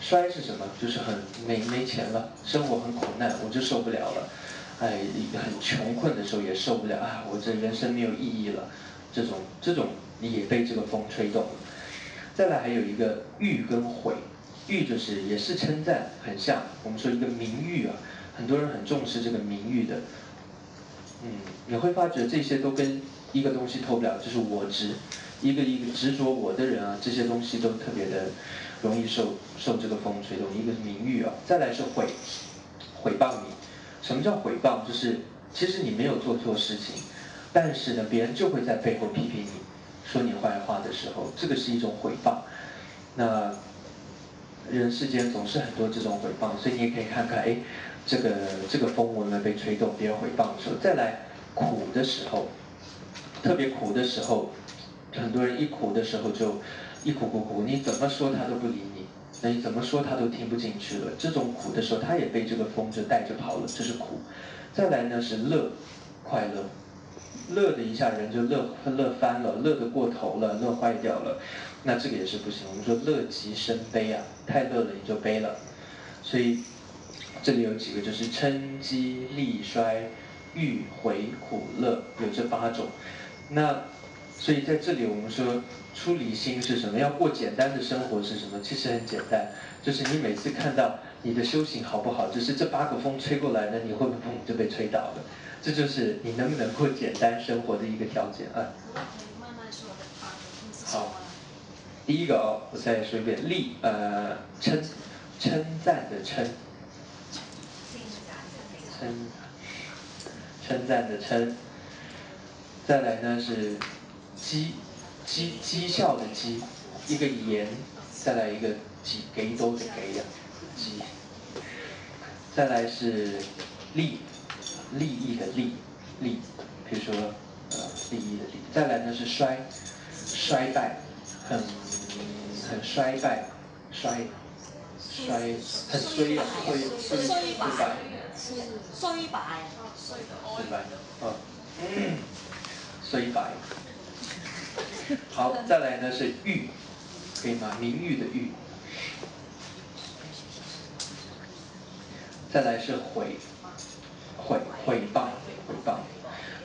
衰是什么？就是很没没钱了，生活很苦难，我就受不了了，哎，很穷困的时候也受不了啊，我这人生没有意义了，这种这种。你也被这个风吹动了。再来还有一个誉跟毁，誉就是也是称赞，很像我们说一个名誉啊，很多人很重视这个名誉的。嗯，你会发觉这些都跟一个东西脱不了，就是我执，一个一个执着我的人啊，这些东西都特别的容易受受这个风吹动。一个是名誉啊，再来是毁，毁谤你。什么叫毁谤？就是其实你没有做错事情，但是呢，别人就会在背后批评你。说你坏话的时候，这个是一种诽谤。那人世间总是很多这种诽谤，所以你也可以看看，哎，这个这个风闻呢被吹动，别人诽谤的时候，再来苦的时候，特别苦的时候，很多人一苦的时候就一苦苦苦，你怎么说他都不理你，那你怎么说他都听不进去了。这种苦的时候，他也被这个风就带着跑了，这是苦。再来呢是乐，快乐。乐的一下人就乐乐翻了，乐得过头了，乐坏掉了，那这个也是不行。我们说乐极生悲啊，太乐了你就悲了。所以这里有几个就是嗔激利衰欲回苦乐有这八种。那所以在这里我们说出离心是什么？要过简单的生活是什么？其实很简单，就是你每次看到你的修行好不好，就是这八个风吹过来呢，你会不会就被吹倒了？这就是你能不能过简单生活的一个条件啊。好，第一个哦，我再说一遍，立呃称称赞的称，称称赞的称，再来呢是讥讥讥笑的讥，一个言，再来一个几给都的给呀，讥，再来是立。利益的利，利，比如说，呃，利益的利。再来呢是衰，衰败，很，很衰败，衰，衰，很衰啊，衰，衰，衰败，衰败，衰败，啊，衰败。好，再来呢是誉，可以吗？名誉的誉。再来是毁。毁毁谤毁谤，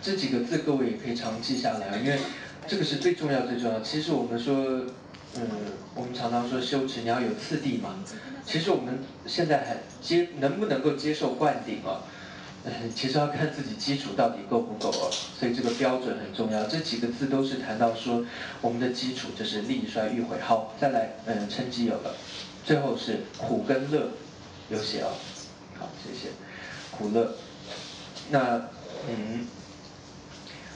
这几个字各位也可以常记下来，因为这个是最重要最重要。其实我们说，嗯，我们常常说修持你要有次第嘛。其实我们现在还接能不能够接受灌顶啊？嗯，其实要看自己基础到底够不够哦。所以这个标准很重要。这几个字都是谈到说我们的基础就是利衰欲毁。好，再来，嗯，称基有了。最后是苦跟乐，有写哦。好，谢谢。苦乐，那嗯，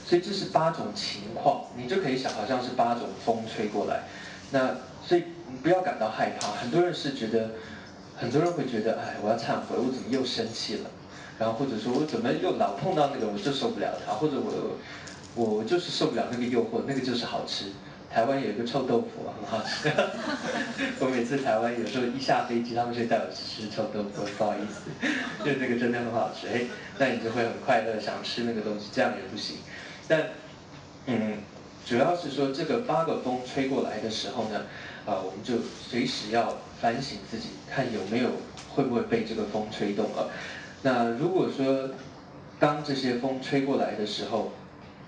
所以这是八种情况，你就可以想，好像是八种风吹过来。那所以你不要感到害怕，很多人是觉得，很多人会觉得，哎，我要忏悔，我怎么又生气了？然后或者说我怎么又老碰到那个，我就受不了他，或者我我就是受不了那个诱惑，那个就是好吃。台湾有一个臭豆腐很好吃，我每次台湾有时候一下飞机，他们就带我去吃臭豆腐，不好意思，就那个真的很好吃，哎，那你就会很快乐，想吃那个东西，这样也不行。但，嗯，主要是说这个八个风吹过来的时候呢，啊，我们就随时要反省自己，看有没有会不会被这个风吹动了。那如果说当这些风吹过来的时候，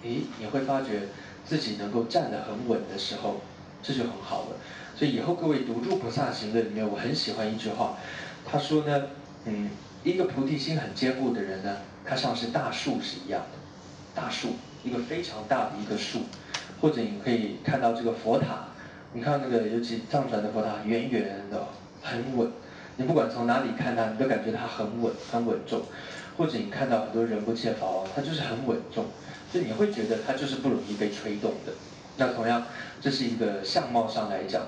咦，你会发觉。自己能够站得很稳的时候，这就很好了。所以以后各位读《住菩萨行论》里面，我很喜欢一句话，他说呢，嗯，一个菩提心很坚固的人呢，他像是大树是一样的，大树，一个非常大的一个树，或者你可以看到这个佛塔，你看那个尤其藏传的佛塔，圆圆的，很稳，你不管从哪里看它，你都感觉它很稳，很稳重。或者你看到很多人不切法王，它就是很稳重。就你会觉得它就是不容易被吹动的。那同样，这是一个相貌上来讲，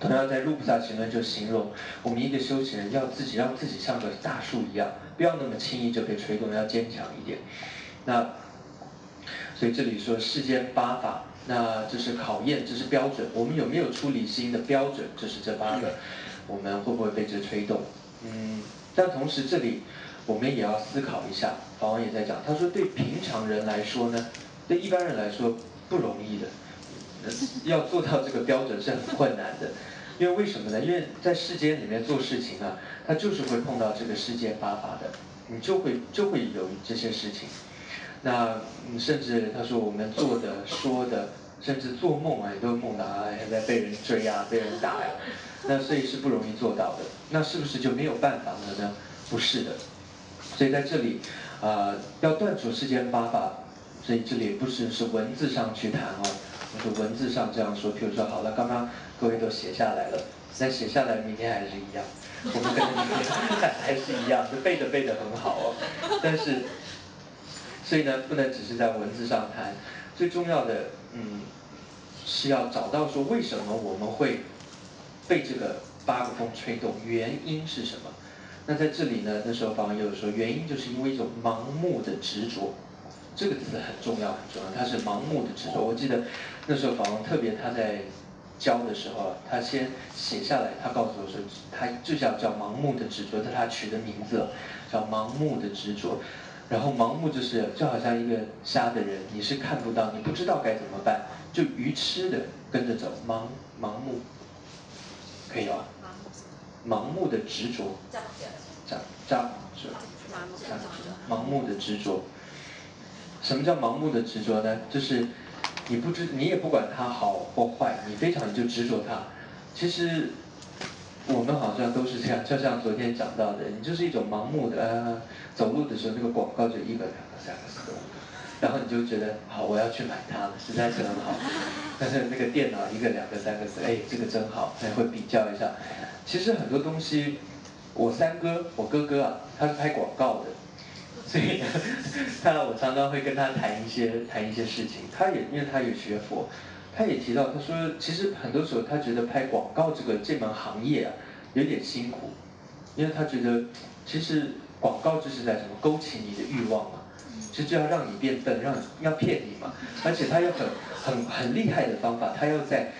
同样在入菩萨行论就形容我们一个修行人要自己让自己像个大树一样，不要那么轻易就被吹动，要坚强一点。那所以这里说世间八法，那这是考验，这是标准。我们有没有出离心的标准？就是这八个，我们会不会被这吹动？嗯，但同时这里。我们也要思考一下，法王也在讲，他说对平常人来说呢，对一般人来说不容易的，要做到这个标准是很困难的，因为为什么呢？因为在世间里面做事情啊，他就是会碰到这个世界八法的，你就会就会有这些事情，那甚至他说我们做的说的，甚至做梦啊，也都梦到啊现在被人追啊，被人打呀，那所以是不容易做到的，那是不是就没有办法了呢？不是的。所以在这里，啊，要断除世间八法，所以这里不只是文字上去谈哦，就是文字上这样说。譬如说，好了，刚刚各位都写下来了，那写下来，明天还是一样，我们跟明天还是一样，就背着背着很好哦。但是，所以呢，不能只是在文字上谈，最重要的，嗯，是要找到说为什么我们会被这个八个风吹动，原因是什么？那在这里呢，那时候法王也有说，原因就是因为一种盲目的执着，这个词很重要很重要，它是盲目的执着。我记得那时候法王特别他在教的时候，他先写下来，他告诉我说，他就叫叫盲目的执着，这他取的名字叫盲目的执着。然后盲目就是就好像一个瞎的人，你是看不到，你不知道该怎么办，就愚痴的跟着走，盲盲目，可以吧？盲目的执着，这样这样是盲目的执着。什么叫盲目的执着呢？就是你不知，你也不管它好或坏，你非常就执着它。其实我们好像都是这样，就像昨天讲到的，你就是一种盲目的，呃，走路的时候那个广告就一个、两个、三个、四个、五个，然后你就觉得好，我要去买它了，实在是很好。但是那个电脑一个、两个、三个、四，哎，这个真好，还会比较一下。其实很多东西，我三哥，我哥哥啊，他是拍广告的，所以他我常常会跟他谈一些谈一些事情。他也因为他也学佛，他也提到他说，其实很多时候他觉得拍广告这个这门行业啊有点辛苦，因为他觉得其实广告就是在什么勾起你的欲望嘛，其实就要让你变笨，让要骗你嘛，而且他有很很很厉害的方法，他要在。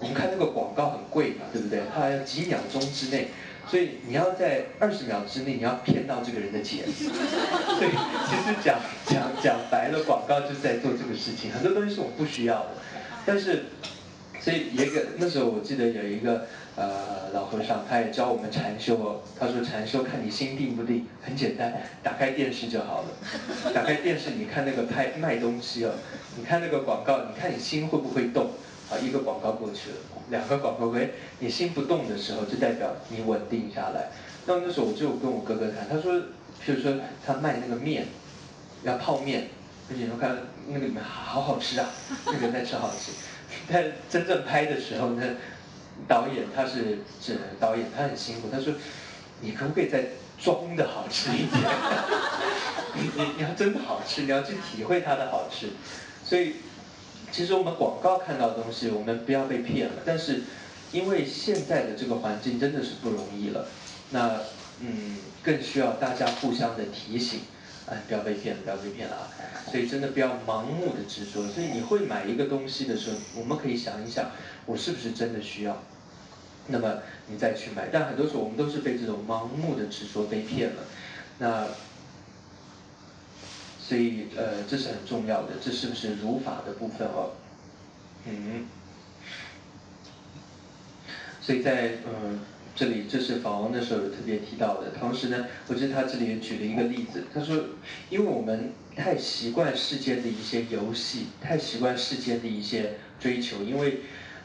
我们看那个广告很贵嘛，对不对？它要几秒钟之内，所以你要在二十秒之内你要骗到这个人的钱。所以其实讲讲讲白了，广告就是在做这个事情。很多东西是我不需要的，但是所以也个那时候我记得有一个呃老和尚，他也教我们禅修哦。他说禅修看你心定不定，很简单，打开电视就好了。打开电视，你看那个拍卖东西哦，你看那个广告，你看你心会不会动？啊，一个广告过去了，两个广告回，你心不动的时候，就代表你稳定下来。那那时候我就跟我哥哥谈，他说，譬如说他卖那个面，要泡面，而且我看那个里 面好好吃啊，那个人在吃好吃。但真正拍的时候呢，导演他是是导演，他很辛苦。他说，你可不可以再装的好吃一点？你你要真的好吃，你要去体会它的好吃。所以，其实我们广告看到的东西，我们不要被骗了。但是，因为现在的这个环境真的是不容易了，那嗯，更需要大家互相的提醒。哎，不要被骗了，不要被骗了啊！所以真的不要盲目的执着。所以你会买一个东西的时候，我们可以想一想，我是不是真的需要？那么你再去买。但很多时候我们都是被这种盲目的执着被骗了。那所以呃，这是很重要的。这是不是如法的部分哦？嗯。所以在嗯。这里这是访王的时候有特别提到的，同时呢，我觉得他这里也举了一个例子，他说，因为我们太习惯世间的一些游戏，太习惯世间的一些追求，因为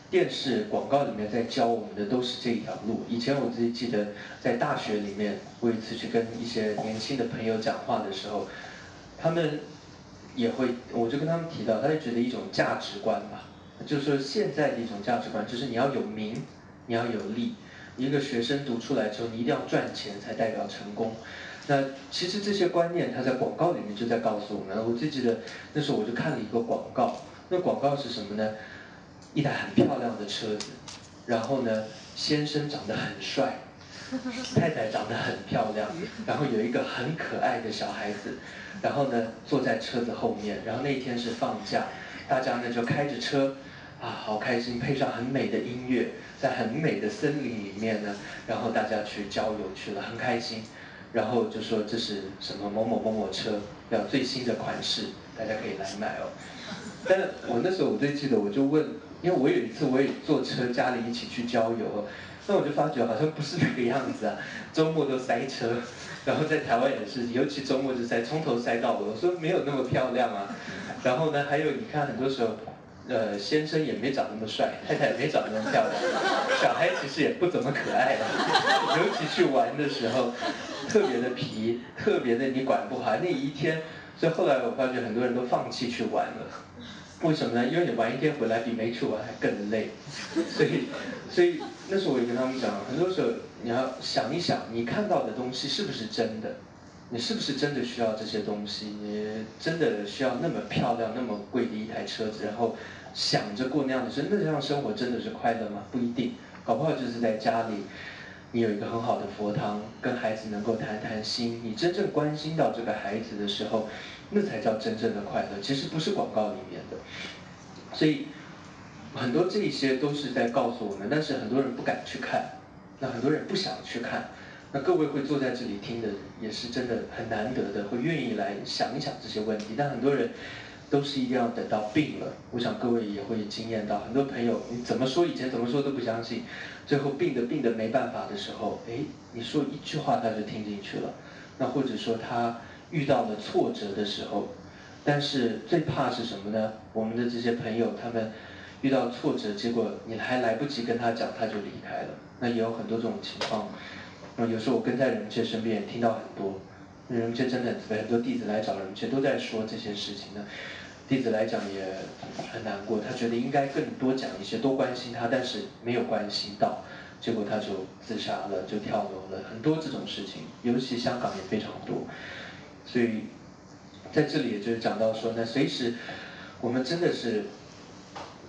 电视广告里面在教我们的都是这一条路。以前我自己记得在大学里面，我有一次去跟一些年轻的朋友讲话的时候，他们也会，我就跟他们提到，他就觉得一种价值观吧，就是说现在的一种价值观，就是你要有名，你要有利。一个学生读出来之后，你一定要赚钱才代表成功。那其实这些观念，他在广告里面就在告诉我们。我最记得那时候我就看了一个广告，那广告是什么呢？一台很漂亮的车子，然后呢，先生长得很帅，太太长得很漂亮，然后有一个很可爱的小孩子，然后呢坐在车子后面，然后那天是放假，大家呢就开着车。啊，好开心！配上很美的音乐，在很美的森林里面呢，然后大家去郊游去了，很开心。然后就说这是什么某某某某车，要最新的款式，大家可以来买哦。但是我那时候我最记得，我就问，因为我有一次我也坐车，家里一起去郊游，那我就发觉好像不是那个样子啊，周末都塞车，然后在台湾也是，尤其周末就塞，从头塞到尾。我说没有那么漂亮啊。然后呢，还有你看很多时候。呃，先生也没长那么帅，太太也没长那么漂亮，小孩其实也不怎么可爱的，尤其去玩的时候，特别的皮，特别的你管不好。那一天，所以后来我发觉很多人都放弃去玩了，为什么呢？因为你玩一天回来比没去玩还更累，所以，所以那时候我也跟他们讲，很多时候你要想一想，你看到的东西是不是真的。你是不是真的需要这些东西？你真的需要那么漂亮、那么贵的一台车子，然后想着过那样的生，那这样生活真的是快乐吗？不一定，搞不好就是在家里，你有一个很好的佛堂，跟孩子能够谈谈心，你真正关心到这个孩子的时候，那才叫真正的快乐。其实不是广告里面的，所以很多这些都是在告诉我们，但是很多人不敢去看，那很多人不想去看。那各位会坐在这里听的，也是真的很难得的，会愿意来想一想这些问题。但很多人都是一定要等到病了，我想各位也会经验到，很多朋友你怎么说以前怎么说都不相信，最后病的病的没办法的时候，哎，你说一句话他就听进去了。那或者说他遇到了挫折的时候，但是最怕是什么呢？我们的这些朋友他们遇到挫折，结果你还来不及跟他讲，他就离开了。那也有很多这种情况。那有时候我跟在人切身边，听到很多，人切真的很多弟子来找人切都在说这些事情呢。弟子来讲也很难过，他觉得应该更多讲一些，多关心他，但是没有关心到，结果他就自杀了，就跳楼了，很多这种事情，尤其香港也非常多。所以在这里也就是讲到说，那随时我们真的是。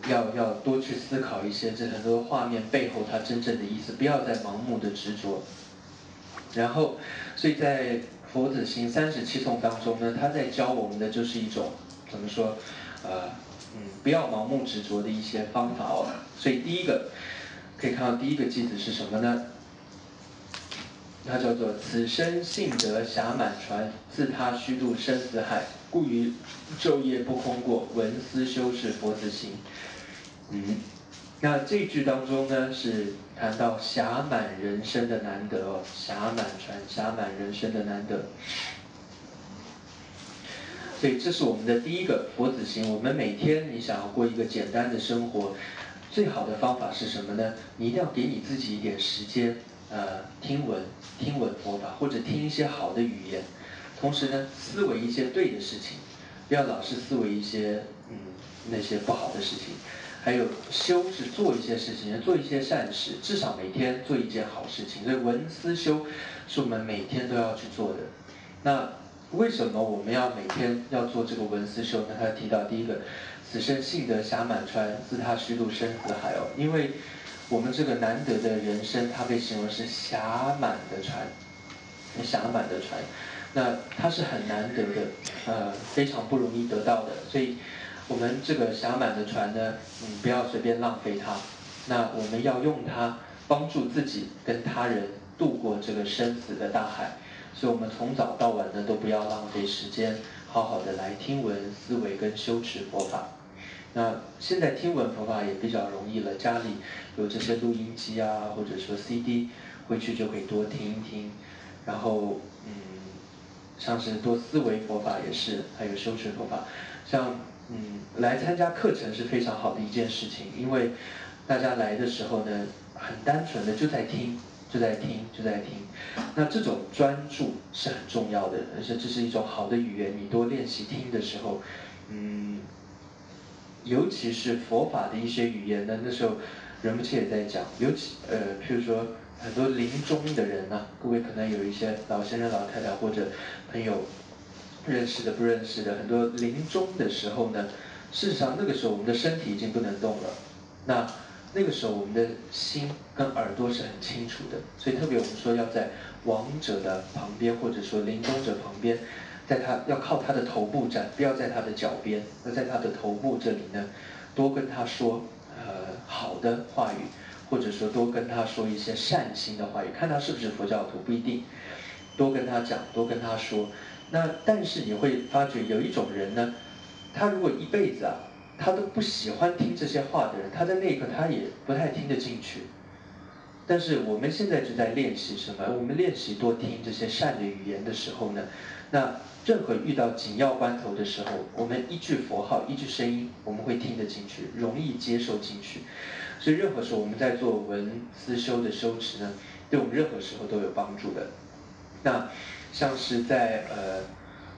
要要多去思考一些这很多画面背后它真正的意思，不要再盲目的执着。然后，所以在佛子行三十七颂当中呢，他在教我们的就是一种怎么说，呃，嗯，不要盲目执着的一些方法哦。所以第一个可以看到第一个句子是什么呢？它叫做“此生性德暇满船，自他虚度生死海，故于昼夜不空过，闻思修饰佛子行。”嗯，那这句当中呢，是谈到暇满人生的难得哦，暇满船，暇满人生的难得。所以这是我们的第一个佛子行。我们每天你想要过一个简单的生活，最好的方法是什么呢？你一定要给你自己一点时间，呃，听闻听闻佛法，或者听一些好的语言，同时呢，思维一些对的事情，不要老是思维一些嗯那些不好的事情。还有修是做一些事情，做一些善事，至少每天做一件好事情。所以文思修是我们每天都要去做的。那为什么我们要每天要做这个文思修呢？他提到第一个，此生幸得侠满船，自他虚度生死海哦。因为我们这个难得的人生，它被形容是侠满的船，侠满的船。那它是很难得的，呃，非常不容易得到的。所以，我们这个侠满的船呢，嗯，不要随便浪费它。那我们要用它帮助自己跟他人渡过这个生死的大海。所以我们从早到晚呢，都不要浪费时间，好好的来听闻、思维跟修持佛法。那现在听闻佛法也比较容易了，家里有这些录音机啊，或者说 CD，回去就可以多听一听。然后，像是多思维佛法也是，还有修持佛法。像，嗯，来参加课程是非常好的一件事情，因为大家来的时候呢，很单纯的就在听。就在听，就在听，那这种专注是很重要的，而且这是一种好的语言。你多练习听的时候，嗯，尤其是佛法的一些语言呢，那时候仁波切也在讲，尤其呃，譬如说很多临终的人啊，各位可能有一些老先生、老太太或者朋友认识的、不认识的，很多临终的时候呢，事实上那个时候我们的身体已经不能动了，那。那个时候，我们的心跟耳朵是很清楚的，所以特别我们说要在亡者的旁边，或者说临终者旁边，在他要靠他的头部站，不要在他的脚边，要在他的头部这里呢，多跟他说呃好的话语，或者说多跟他说一些善心的话语，看他是不是佛教徒不一定，多跟他讲，多跟他说。那但是你会发觉有一种人呢，他如果一辈子啊。他都不喜欢听这些话的人，他在那一刻他也不太听得进去。但是我们现在就在练习什么？我们练习多听这些善的语言的时候呢，那任何遇到紧要关头的时候，我们一句佛号、一句声音，我们会听得进去，容易接受进去。所以任何时候我们在做文思修的修持呢，对我们任何时候都有帮助的。那像是在呃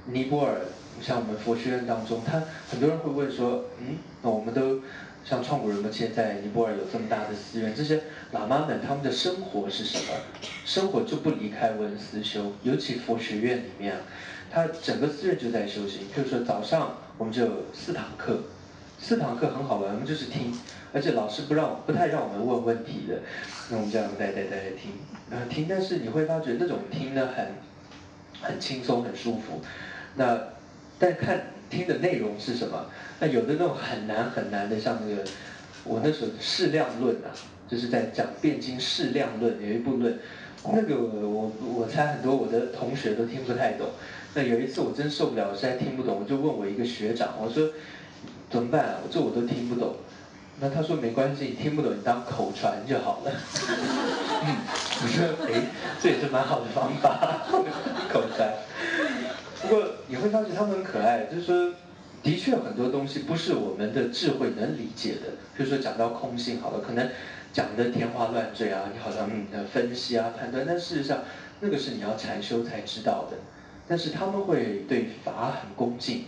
尼泊尔。像我们佛学院当中，他很多人会问说，嗯，那我们都像创古人们现在尼泊尔有这么大的寺院，这些喇嘛们他们的生活是什么？生活就不离开文思修，尤其佛学院里面啊，他整个寺院就在修行。譬如说早上我们就有四堂课，四堂课很好玩，我们就是听，而且老师不让不太让我们问问题的，那我们这样呆呆呆听，呃听，但是你会发觉那种听呢很很轻松很舒服，那。但看听的内容是什么？那有的那种很难很难的，像那个我那时候《适量论》啊，就是在讲《辩经适量论》有一部论，那个我我猜很多我的同学都听不太懂。那有一次我真受不了，我实在听不懂，我就问我一个学长，我说怎么办啊？这我都听不懂。那他说没关系，听不懂你当口传就好了。嗯，我说哎，这也是蛮好的方法，口传。不过你会发现他们很可爱，就是说，的确很多东西不是我们的智慧能理解的。比如说讲到空性，好了，可能讲的天花乱坠啊，你好像嗯分析啊判断，但事实上那个是你要禅修才知道的。但是他们会对法很恭敬，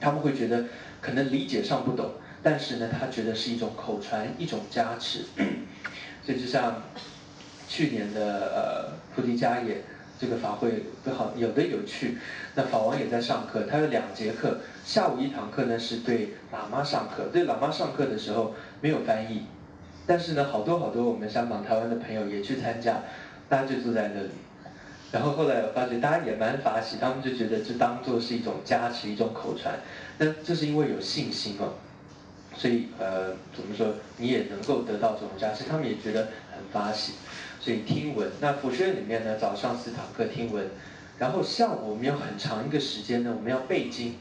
他们会觉得可能理解上不懂，但是呢，他觉得是一种口传，一种加持。所以就像去年的呃菩提迦叶。这个法会好，有的有趣。那法王也在上课，他有两节课，下午一堂课呢是对喇嘛上课，对喇嘛上课的时候没有翻译，但是呢好多好多我们香港、台湾的朋友也去参加，大家就坐在那里。然后后来我发觉大家也蛮法喜，他们就觉得这当做是一种加持，一种口传。那这是因为有信心哦，所以呃怎么说你也能够得到这种加持，他们也觉得很发喜。所以听闻，那佛学院里面呢，早上四堂课听闻，然后下午我们有很长一个时间呢，我们要背经，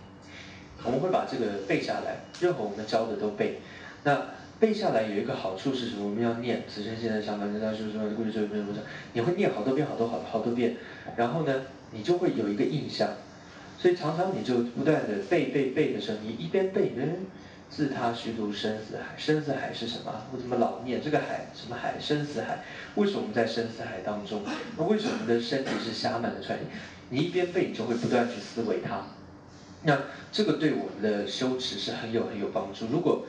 我们会把这个背下来，任何我们教的都背。那背下来有一个好处是什么？我们要念此生现在想法，那他说什么？故事就是什么？你会念好多遍，好多好好多遍，然后呢，你就会有一个印象，所以常常你就不断的背背背的时候，你一边背，嗯。自他虚度生死海，生死海是什么？我怎么老念这个海？什么海？生死海？为什么我们在生死海当中？那为什么我们的身体是狭满的船？你一边背，你就会不断去思维它。那这个对我们的修持是很有很有帮助。如果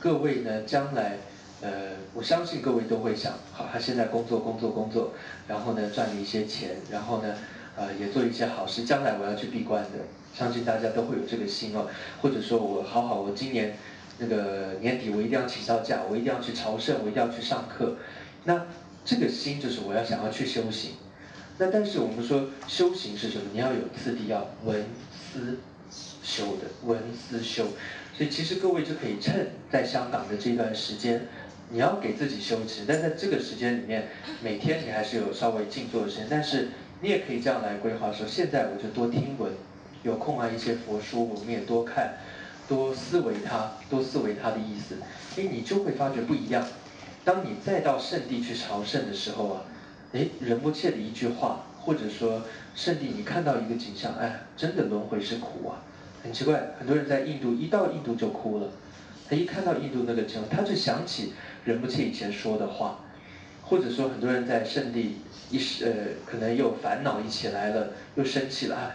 各位呢将来，呃，我相信各位都会想，好，他现在工作工作工作，然后呢赚了一些钱，然后呢，呃，也做一些好事，将来我要去闭关的，相信大家都会有这个心哦，或者说我好好，我今年那个年底我一定要请到假，我一定要去朝圣，我一定要去上课，那这个心就是我要想要去修行。那但是我们说修行是什么？你要有次第，要闻思修的闻思修。所以其实各位就可以趁在香港的这段时间，你要给自己修持。但在这个时间里面，每天你还是有稍微静坐的时间。但是你也可以这样来规划说：现在我就多听闻，有空啊一些佛书，我们也多看，多思维它，多思维它的意思。哎，你就会发觉不一样。当你再到圣地去朝圣的时候啊。哎，仁波切的一句话，或者说圣地，你看到一个景象，哎，真的轮回是苦啊，很奇怪，很多人在印度一到印度就哭了，他一看到印度那个景象，他就想起仁波切以前说的话，或者说很多人在圣地一时呃，可能又烦恼一起来了，又生气了，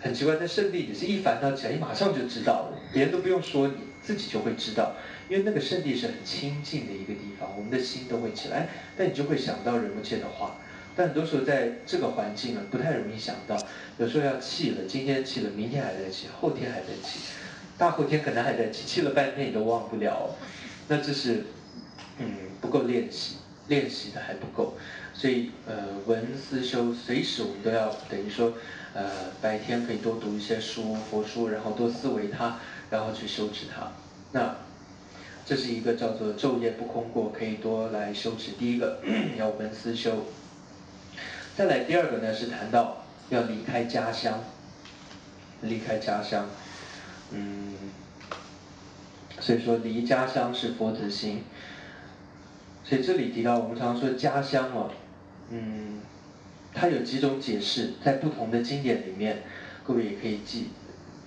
很奇怪，在圣地你是一烦恼起来，你马上就知道了，别人都不用说，你自己就会知道。因为那个圣地是很清净的一个地方，我们的心都会起来，但你就会想到人不切的话。但很多时候在这个环境啊，不太容易想到。有时候要气了，今天气了，明天还在气，后天还在气，大后天可能还在气，气了半天你都忘不了。那这是，嗯，不够练习，练习的还不够。所以，呃，文思修，随时我们都要等于说，呃，白天可以多读一些书，佛书，然后多思维它，然后去修持它。那。这是一个叫做昼夜不空过，可以多来修持。第一个要闻思修，再来第二个呢是谈到要离开家乡，离开家乡，嗯，所以说离家乡是佛子心。所以这里提到我们常说家乡哦，嗯，它有几种解释，在不同的经典里面，各位也可以记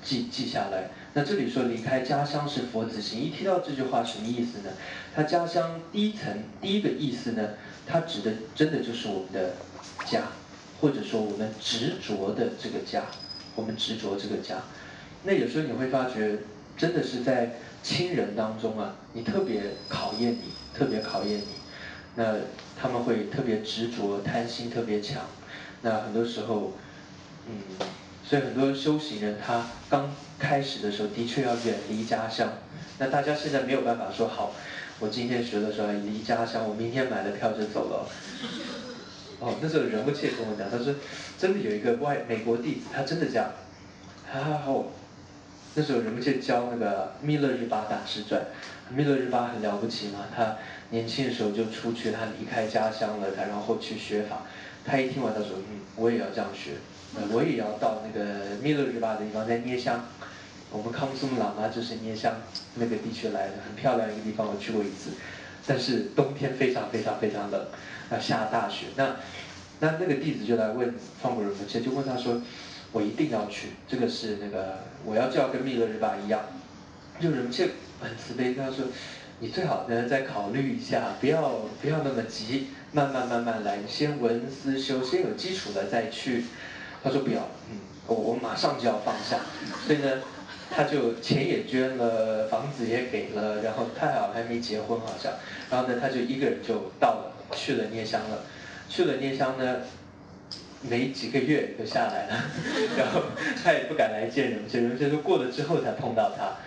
记记下来。那这里说离开家乡是佛子心，一提到这句话什么意思呢？他家乡第一层第一个意思呢，它指的真的就是我们的家，或者说我们执着的这个家，我们执着这个家。那有时候你会发觉，真的是在亲人当中啊，你特别考验你，特别考验你。那他们会特别执着，贪心特别强。那很多时候，嗯。所以很多修行人，他刚开始的时候的确要远离家乡。那大家现在没有办法说好，我今天学的时候离家乡，我明天买了票就走了。哦，那时候仁波切跟我讲，他说真的有一个外美国弟子，他真的这样。然后那时候人们就教那个密勒日巴大师传，密勒日巴很了不起嘛，他年轻的时候就出去，他离开家乡了，他然后去学法。他一听完，他说嗯，我也要这样学。我也要到那个密勒日巴的地方，在捏香。我们康苏姆喇嘛就是捏香那个地区来的，很漂亮一个地方，我去过一次。但是冬天非常非常非常冷，要下大雪。那那那个弟子就来问方古仁波切，就问他说：“我一定要去，这个是那个我要就要跟密勒日巴一样。”就仁波切很慈悲他说：“你最好呢再考虑一下，不要不要那么急，慢慢慢慢来，先闻思修，先有基础了再去。”他说不要，嗯，我我马上就要放下，所以呢，他就钱也捐了，房子也给了，然后他好像还没结婚好像，然后呢，他就一个人就到了，去了聂乡了，去了聂乡呢，没几个月就下来了，然后他也不敢来见人，见人就是过了之后才碰到他，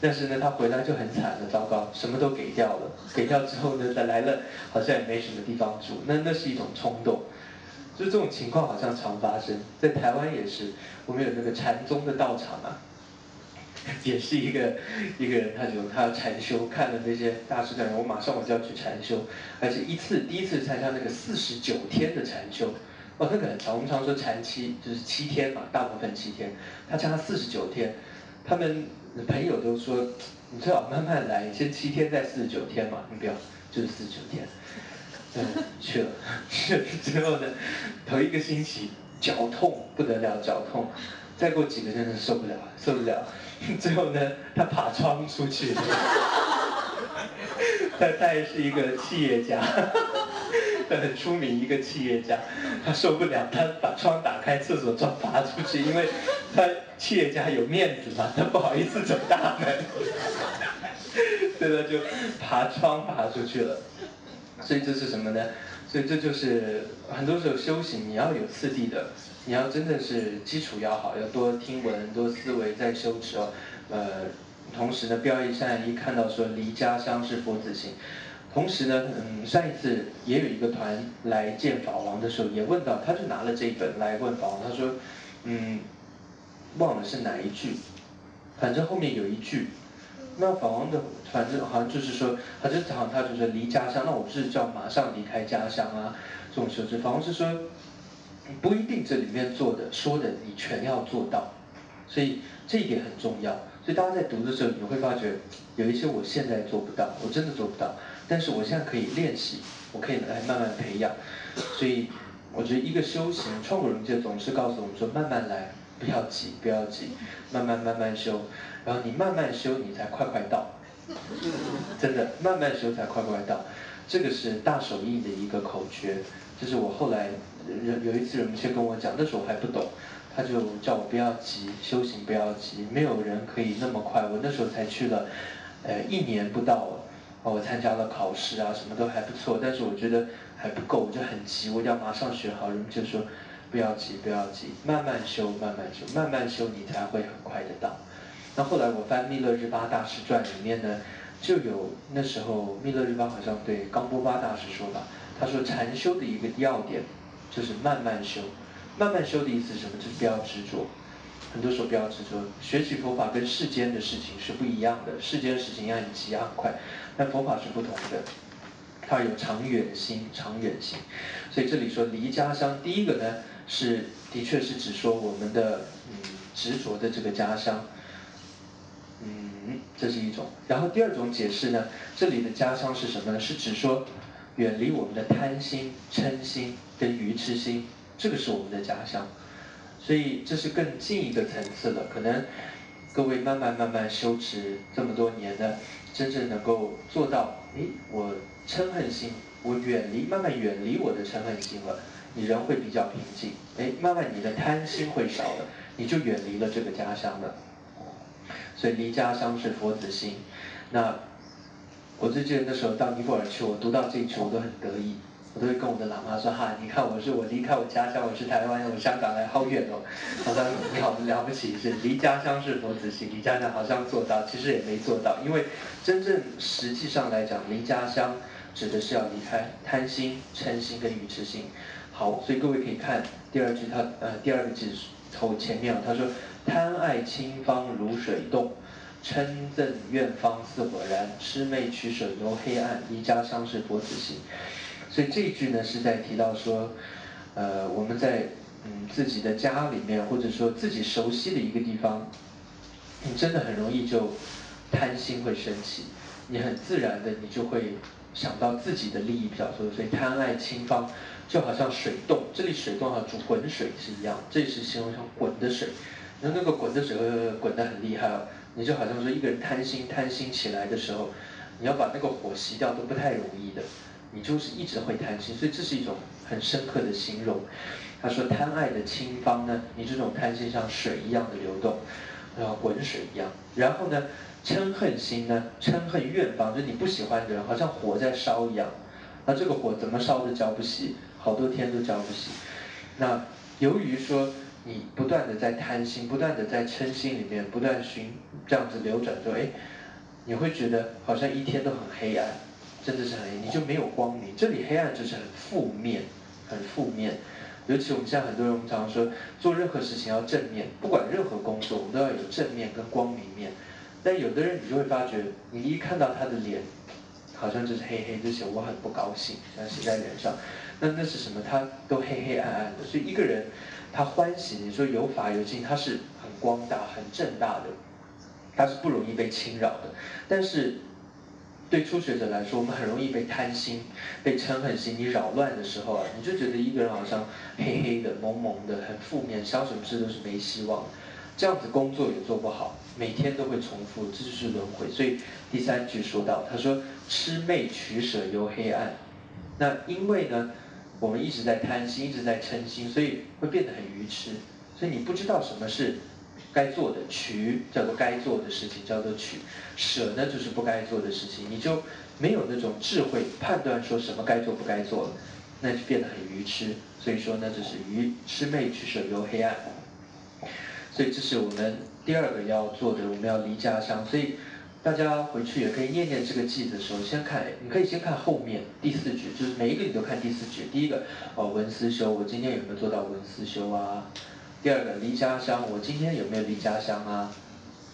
但是呢，他回来就很惨了，糟糕，什么都给掉了，给掉之后呢，他来了，好像也没什么地方住，那那是一种冲动。就这种情况好像常发生在台湾也是，我们有那个禅宗的道场啊，也是一个一个人，他就他要禅修，看了那些大师讲，我马上我就要去禅修，而且一次第一次参加那个四十九天的禅修，哦，那个很长，我们常说禅七就是七天嘛，大部分七天，他参加四十九天，他们朋友都说，你最好慢慢来，先七天再四十九天嘛，你不要就是四十九天。嗯，去了，去了之后呢，头一个星期脚痛不得了，脚痛，再过几个真的受不了，受不了，最后呢，他爬窗出去，他他也是一个企业家，很出名一个企业家，他受不了，他把窗打开，厕所窗爬出去，因为他企业家有面子嘛，他不好意思走大门。对，现在就爬窗爬出去了。所以这是什么呢？所以这就是很多时候修行，你要有次第的，你要真的是基础要好，要多听闻、多思维再修持哦。呃，同时呢，标一善一看到说离家乡是佛子行，同时呢，嗯，上一次也有一个团来见法王的时候，也问到，他就拿了这一本来问法王，他说，嗯，忘了是哪一句，反正后面有一句。那法王的，反正好像就是说，他就好像他就说离家乡，那我不是叫马上离开家乡啊？这种设置，法王是说，不一定这里面做的说的你全要做到，所以这一点很重要。所以大家在读的时候，你会发觉有一些我现在做不到，我真的做不到，但是我现在可以练习，我可以来慢慢培养。所以我觉得一个修行，创古人界总是告诉我们说，慢慢来，不要急，不要急，慢慢慢慢修。然后你慢慢修，你才快快到。真的，慢慢修才快快到。这个是大手印的一个口诀。这是我后来有有一次有人先跟我讲，那时候我还不懂，他就叫我不要急，修行不要急，没有人可以那么快。我那时候才去了，呃，一年不到，我参加了考试啊，什么都还不错，但是我觉得还不够，我就很急，我要马上学好。人们就说不要急，不要急，慢慢修，慢慢修，慢慢修，你才会很快的到。那后来我翻《密勒日巴大师传》里面呢，就有那时候密勒日巴好像对冈波巴大师说吧，他说禅修的一个要点就是慢慢修，慢慢修的意思是什么？就是不要执着，很多时候不要执着。学习佛法跟世间的事情是不一样的，世间的事情要很急很快，但佛法是不同的，它有长远心，长远心。所以这里说离家乡，第一个呢是的确是指说我们的嗯执着的这个家乡。嗯，这是一种。然后第二种解释呢，这里的家乡是什么呢？是指说远离我们的贪心、嗔心跟愚痴心，这个是我们的家乡。所以这是更近一个层次了。可能各位慢慢慢慢修持这么多年的，真正能够做到，哎，我嗔恨心，我远离，慢慢远离我的嗔恨心了，你人会比较平静。哎，慢慢你的贪心会少了，你就远离了这个家乡了。所以离家乡是佛子心，那我最记得那时候到尼泊尔去，我读到这一句我都很得意，我都会跟我的喇嘛说哈，你看我是我离开我家乡，我是台湾，我香港来好远哦，好像你好了不起是离家乡是佛子心，离家乡好像做到，其实也没做到，因为真正实际上来讲，离家乡指的是要离开贪心、嗔心跟愚痴心。好，所以各位可以看第二句，他呃第二个句头前面啊，他说。贪爱清芳如水动，嗔憎怨芳似火燃，魑魅取舍由黑暗，离家乡是佛子心。所以这一句呢是在提到说，呃，我们在嗯自己的家里面，或者说自己熟悉的一个地方，你真的很容易就贪心会升起，你很自然的你就会想到自己的利益比较多，所以贪爱清芳就好像水洞，这里水动和煮滚水是一样，这是形容像滚的水。那那个滚的时候滚得很厉害哦，你就好像说一个人贪心贪心起来的时候，你要把那个火熄掉都不太容易的，你就是一直会贪心，所以这是一种很深刻的形容。他说贪爱的清芳呢，你这种贪心像水一样的流动，然后滚水一样。然后呢，嗔恨心呢，嗔恨怨方，就你不喜欢的人，好像火在烧一样，那这个火怎么烧都浇不熄，好多天都浇不熄。那由于说。你不断的在贪心，不断的在嗔心里面不断寻这样子流转，说哎，你会觉得好像一天都很黑暗，真的是很，你就没有光明。这里黑暗就是很负面，很负面。尤其我们现在很多人，我们常说做任何事情要正面，不管任何工作，我们都要有正面跟光明面。但有的人你就会发觉，你一看到他的脸，好像就是黑黑，就写我很不高兴，像写在脸上。那那是什么？他都黑黑暗暗的。所以一个人。他欢喜，你说有法有经，他是很光大、很正大的，他是不容易被侵扰的。但是对初学者来说，我们很容易被贪心、被嗔恨心你扰乱的时候啊，你就觉得一个人好像黑黑的、蒙蒙的，很负面，想什么事都是没希望。这样子工作也做不好，每天都会重复，这就是轮回。所以第三句说到，他说：“魑魅取舍由黑暗。”那因为呢？我们一直在贪心，一直在嗔心，所以会变得很愚痴。所以你不知道什么是该做的，取叫做该做的事情叫做取，舍呢就是不该做的事情，你就没有那种智慧判断说什么该做不该做了，那就变得很愚痴。所以说呢，这是愚痴昧取舍由黑暗。所以这是我们第二个要做的，我们要离家乡。所以大家回去也可以念念这个记的时候，先看，你可以先看后面第四句，就是每一个你都看第四句。第一个哦，文思修，我今天有没有做到文思修啊？第二个离家乡，我今天有没有离家乡啊？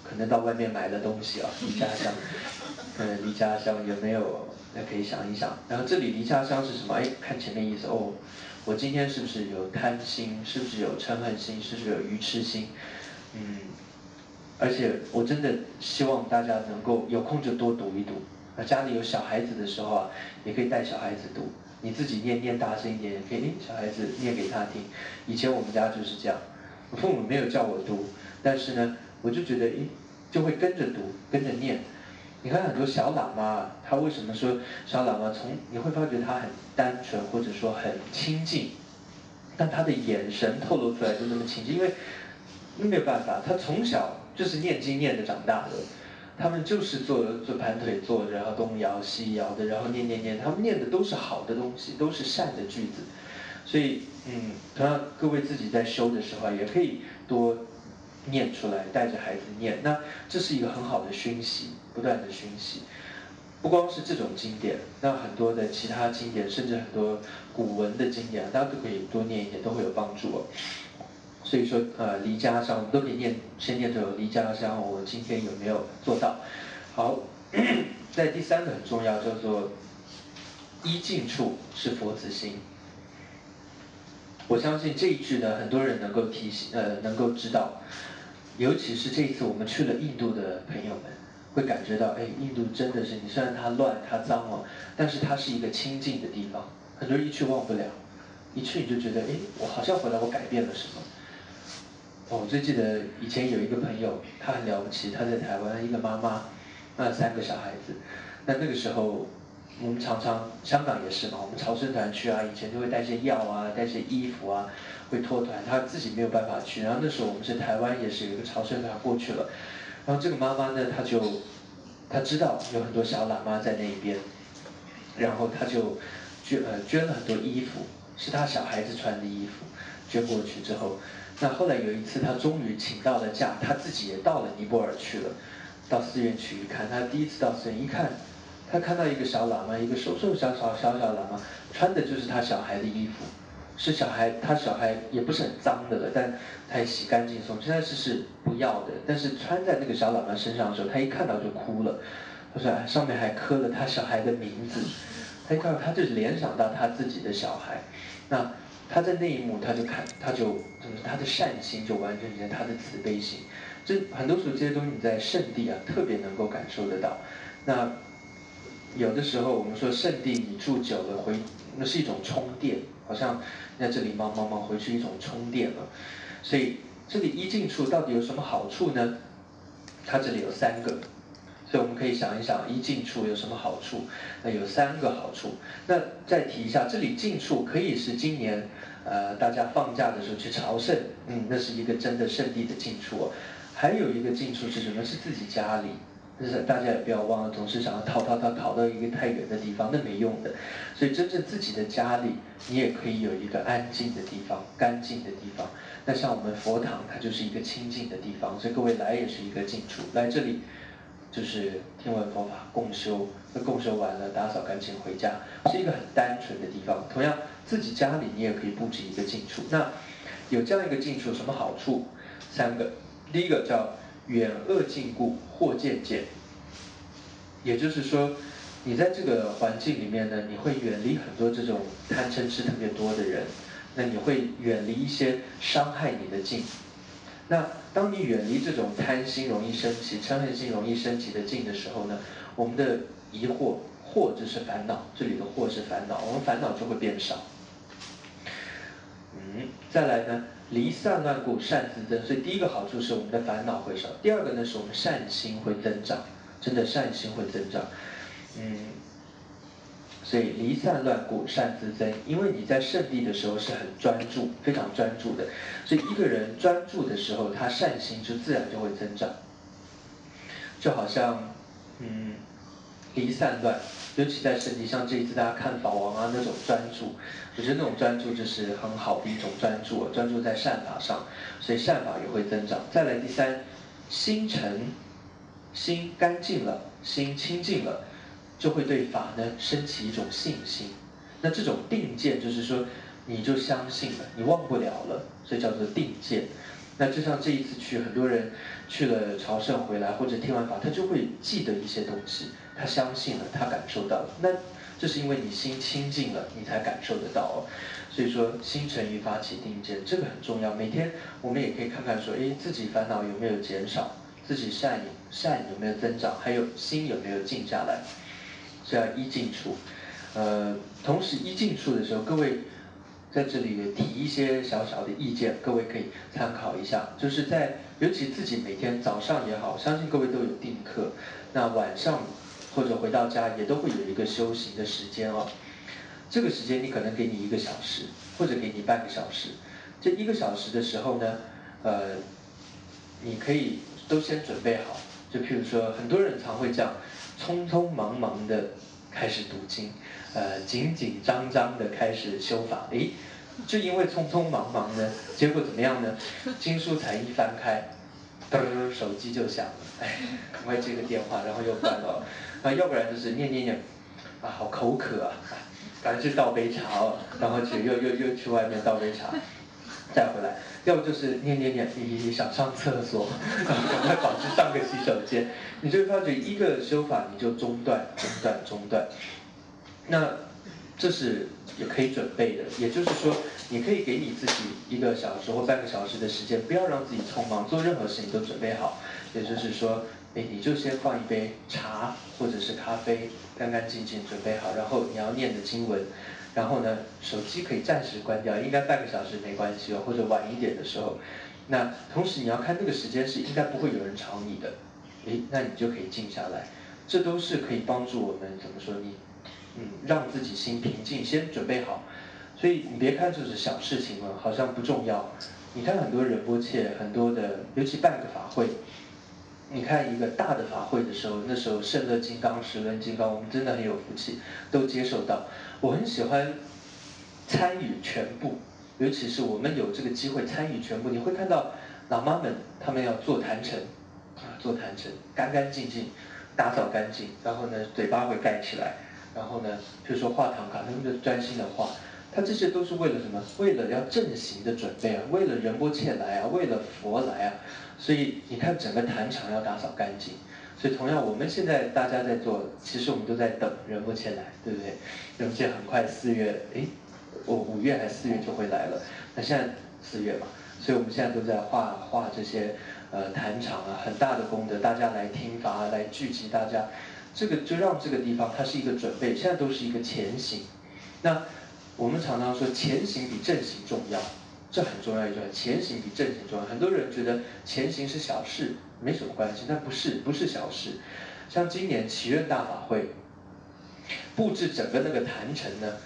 可能到外面买的东西啊，离家乡。嗯，离家乡有没有？那可以想一想。然后这里离家乡是什么？哎，看前面意思哦。我今天是不是有贪心？是不是有嗔恨心？是不是有愚痴心？嗯，而且我真的希望大家能够有空就多读一读。那家里有小孩子的时候啊，也可以带小孩子读。你自己念念大声一点，也可以。小孩子念给他听。以前我们家就是这样，父母没有叫我读，但是呢，我就觉得，诶，就会跟着读，跟着念。你看很多小喇嘛，他为什么说小喇嘛从你会发觉他很单纯，或者说很亲近，但他的眼神透露出来就那么亲近，因为没有办法，他从小就是念经念的长大的，他们就是坐坐盘腿坐着，然后东摇西摇的，然后念念念，他们念的都是好的东西，都是善的句子，所以嗯，同样各位自己在修的时候也可以多。念出来，带着孩子念，那这是一个很好的熏习，不断的熏习。不光是这种经典，那很多的其他经典，甚至很多古文的经典，大家都可以多念一点，都会有帮助。所以说，呃，离家乡，我们都可以念，先念着离家乡，我今天有没有做到？好，在第三个很重要，叫做一境处是佛子心。我相信这一句呢，很多人能够提醒，呃，能够知道。尤其是这一次我们去了印度的朋友们，会感觉到，哎，印度真的是，你虽然它乱它脏哦，但是它是一个清净的地方。很多人一去忘不了，一去你就觉得，哎，我好像回来我改变了什么。我最记得以前有一个朋友，他很了不起，他在台湾一个妈妈，那三个小孩子，那那个时候我们常常香港也是嘛，我们朝圣团去啊，以前就会带些药啊，带些衣服啊。会脱团，他自己没有办法去。然后那时候我们是台湾，也是有一个朝圣团过去了。然后这个妈妈呢，她就她知道有很多小喇嘛在那一边，然后她就捐呃捐了很多衣服，是她小孩子穿的衣服，捐过去之后，那后来有一次她终于请到了假，她自己也到了尼泊尔去了，到寺院去一看，她第一次到寺院一看，他看到一个小喇嘛，一个瘦瘦小小小小喇嘛，穿的就是他小孩的衣服。是小孩，他小孩也不是很脏的了，但他也洗干净送。现在是是不要的，但是穿在那个小喇嘛身上的时候，他一看到就哭了。他说上面还刻了他小孩的名字，他一看到他就联想到他自己的小孩。那他在那一幕，他就看，他就就是他的善心就完全在他的慈悲心。这很多时候这些东西你在圣地啊特别能够感受得到。那有的时候我们说圣地你住久了回，那是一种充电。好像在这里忙忙忙回去一种充电了，所以这里一进处到底有什么好处呢？它这里有三个，所以我们可以想一想一进处有什么好处？那有三个好处。那再提一下，这里进处可以是今年呃大家放假的时候去朝圣，嗯，那是一个真的圣地的进处。还有一个进处是什么？是自己家里。就是大家也不要忘了，总是想要逃逃逃逃到一个太远的地方，那没用的。所以真正自己的家里，你也可以有一个安静的地方、干净的地方。那像我们佛堂，它就是一个清净的地方。所以各位来也是一个净处，来这里就是听闻佛法、共修。那共修完了，打扫干净回家，是一个很单纯的地方。同样，自己家里你也可以布置一个净处。那有这样一个净处，什么好处？三个，第一个叫。远恶近故，或渐渐。也就是说，你在这个环境里面呢，你会远离很多这种贪嗔痴特别多的人，那你会远离一些伤害你的境。那当你远离这种贪心容易升起、嗔恨心容易升起的境的时候呢，我们的疑惑，惑就是烦恼，这里的惑是烦恼，我们烦恼就会变少。嗯，再来呢？离散乱故，善自增。所以第一个好处是我们的烦恼会少。第二个呢，是我们善心会增长，真的善心会增长。嗯，所以离散乱故善自增。因为你在圣地的时候是很专注，非常专注的，所以一个人专注的时候，他善心就自然就会增长。就好像，嗯，离散乱，尤其在圣地，像这一次大家看法王啊那种专注，我觉得那种专注就是很好的一种专注，专注在善法上，所以善法也会增长。再来第三，心诚，心干净了，心清净了。就会对法呢升起一种信心，那这种定见就是说，你就相信了，你忘不了了，所以叫做定见。那就像这一次去，很多人去了朝圣回来或者听完法，他就会记得一些东西，他相信了，他感受到了。那这是因为你心清净了，你才感受得到哦。所以说，心诚于发起定见，这个很重要。每天我们也可以看看说，哎，自己烦恼有没有减少，自己善善有没有增长，还有心有没有静下来。这样一进处，呃，同时一进处的时候，各位在这里也提一些小小的意见，各位可以参考一下。就是在尤其自己每天早上也好，相信各位都有定课，那晚上或者回到家也都会有一个修行的时间哦。这个时间你可能给你一个小时，或者给你半个小时。这一个小时的时候呢，呃，你可以都先准备好。就譬如说，很多人常会这样。匆匆忙忙的开始读经，呃，紧紧张张的开始修法，诶，就因为匆匆忙忙呢，结果怎么样呢？经书才一翻开，噔，手机就响了，哎，赶快接个电话，然后又关了，那，要不然就是念念念，啊，好口渴啊，赶紧去倒杯茶哦，然后去又又又去外面倒杯茶，再回来。要不就是念念念，你想上厕所，赶快跑去上个洗手间，你就会发觉一个修法你就中断、中断、中断。那这是也可以准备的，也就是说，你可以给你自己一个小时或半个小时的时间，不要让自己匆忙，做任何事情都准备好。也就是说，哎，你就先放一杯茶或者是咖啡，干干净净准备好，然后你要念的经文。然后呢，手机可以暂时关掉，应该半个小时没关系哦，或者晚一点的时候。那同时你要看那个时间是应该不会有人吵你的，诶，那你就可以静下来。这都是可以帮助我们怎么说你，嗯，让自己心平静，先准备好。所以你别看这是小事情嘛，好像不重要。你看很多人波切，很多的，尤其半个法会，你看一个大的法会的时候，那时候圣乐金刚、十轮金刚，我们真的很有福气，都接受到。我很喜欢参与全部，尤其是我们有这个机会参与全部，你会看到喇嘛们他们要做坛城，啊，做坛城，干干净净，打扫干净，然后呢，嘴巴会盖起来，然后呢，比如说画唐卡，他们就专心的画，他这些都是为了什么？为了要正行的准备啊，为了仁波切来啊，为了佛来啊，所以你看整个坛场要打扫干净。所以同样，我们现在大家在做，其实我们都在等人波切来，对不对？人波切很快四月，诶，我五月还四月就会来了。那现在四月嘛，所以我们现在都在画画这些呃坛场啊，很大的功德，大家来听法，来聚集大家，这个就让这个地方它是一个准备，现在都是一个前行。那我们常常说前行比正行重要，这很重要一段，前行比正行重要。很多人觉得前行是小事。没什么关系，但不是不是小事。像今年祈愿大法会布置整个那个坛城呢，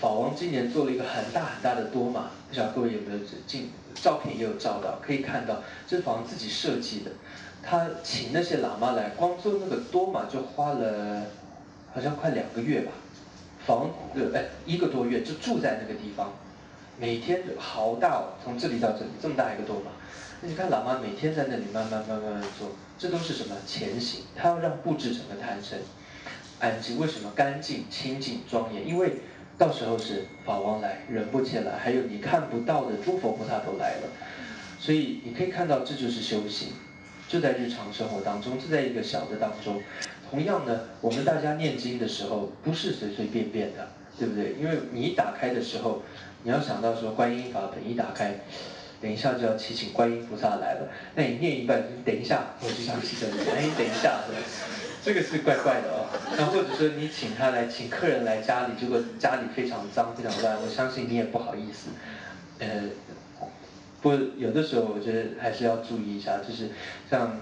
法王今年做了一个很大很大的多玛，不晓得各位有没有进照片也有照到，可以看到这是法王自己设计的。他请那些喇嘛来，光做那个多玛就花了好像快两个月吧，房呃哎一个多月就住在那个地方，每天好大哦，从这里到这里这么大一个多玛。那你看喇嘛每天在那里慢慢慢慢慢做，这都是什么前行？他要让布置整个坛城安静。为什么干净、清净、庄严？因为到时候是法王来，人不切来，还有你看不到的诸佛菩萨都来了。所以你可以看到，这就是修行，就在日常生活当中，就在一个小的当中。同样呢，我们大家念经的时候，不是随随便便的，对不对？因为你一打开的时候，你要想到说观音法本一打开。等一下就要祈请观音菩萨来了，那你念一半，你等一下我就想洗手间，哎，等一下，这个是怪怪的哦。那或者说你请他来，请客人来家里，结果家里非常脏非常乱，我相信你也不好意思。呃，不，有的时候我觉得还是要注意一下，就是像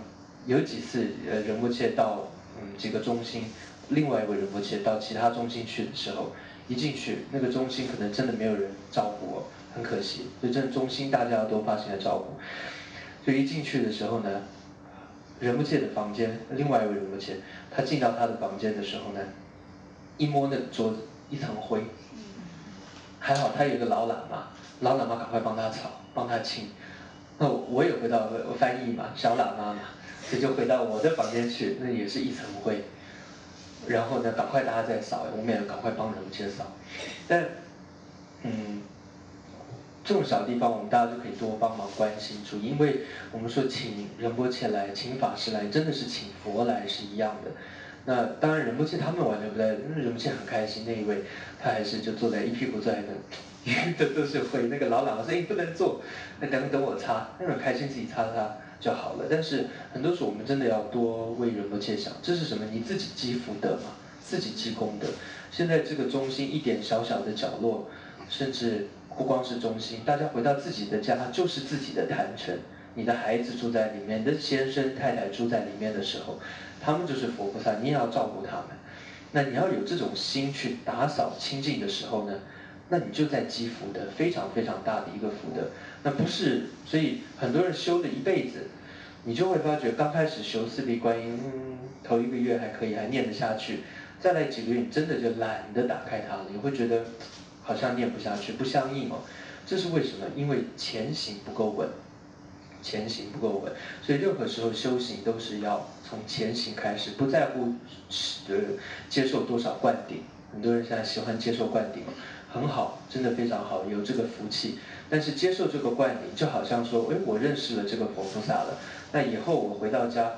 有几次呃仁波切到嗯几个中心，另外一位仁波切到其他中心去的时候，一进去那个中心可能真的没有人照顾我，很可惜。所以这中心大家都发现了照顾。所以一进去的时候呢，仁波切的房间，另外一位仁波切，他进到他的房间的时候呢，一摸那桌子，一层灰。还好他有个老喇嘛，老喇嘛赶快帮他扫，帮他清。那我也回到翻译嘛，小喇嘛嘛，所以就回到我的房间去，那也是一层灰。然后呢，赶快大家再扫，我们也赶快帮人们扫。但，嗯，这种小地方我们大家就可以多帮忙关心住，因为我们说请仁波切来，请法师来，真的是请佛来是一样的。那当然仁波切他们完全不在，仁波切很开心那一位，他还是就坐在一屁股坐在那，都都是会。那个老喇嘛说：“哎，不能做，那等等我擦。”那种开心自己擦擦。就好了，但是很多时候我们真的要多为人们切想，这是什么？你自己积福德嘛，自己积功德。现在这个中心一点小小的角落，甚至不光是中心，大家回到自己的家就是自己的坛城，你的孩子住在里面，你的先生太太住在里面的时候，他们就是佛菩萨，你也要照顾他们。那你要有这种心去打扫清净的时候呢？那你就在积福德，非常非常大的一个福德。那不是，所以很多人修了一辈子，你就会发觉，刚开始修四臂观音，头一个月还可以，还念得下去。再来几个月，你真的就懒得打开它了，你会觉得好像念不下去，不相应哦。这是为什么？因为前行不够稳，前行不够稳。所以任何时候修行都是要从前行开始，不在乎呃接受多少灌顶。很多人现在喜欢接受灌顶。很好，真的非常好，有这个福气。但是接受这个灌顶，就好像说，哎，我认识了这个佛菩萨了。那以后我回到家，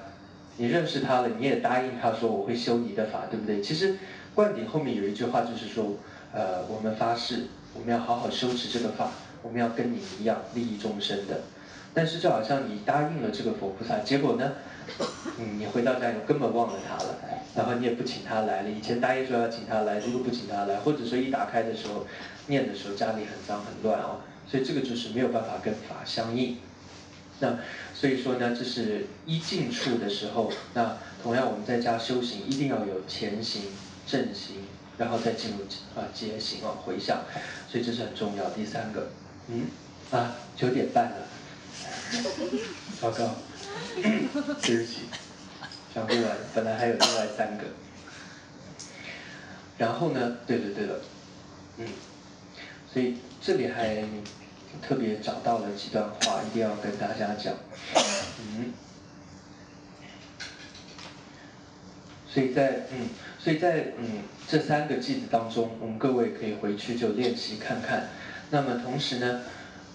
你认识他了，你也答应他说我会修你的法，对不对？其实灌顶后面有一句话就是说，呃，我们发誓，我们要好好修持这个法，我们要跟你一样利益众生的。但是就好像你答应了这个佛菩萨，结果呢，嗯，你回到家以后根本忘了他了，然后你也不请他来了。以前答应说要请他来，如果不请他来，或者说一打开的时候念的时候家里很脏很乱哦，所以这个就是没有办法跟法相应。那所以说呢，这是一进处的时候，那同样我们在家修行一定要有前行、正行，然后再进入啊结行啊回向，所以这是很重要。第三个，嗯，啊九点半了。糟糕，对不起，想不来，本来还有另外三个。然后呢？对的，对了，嗯，所以这里还特别找到了几段话，一定要跟大家讲。嗯，所以在嗯，所以在嗯这三个句子当中，我们各位可以回去就练习看看。那么同时呢？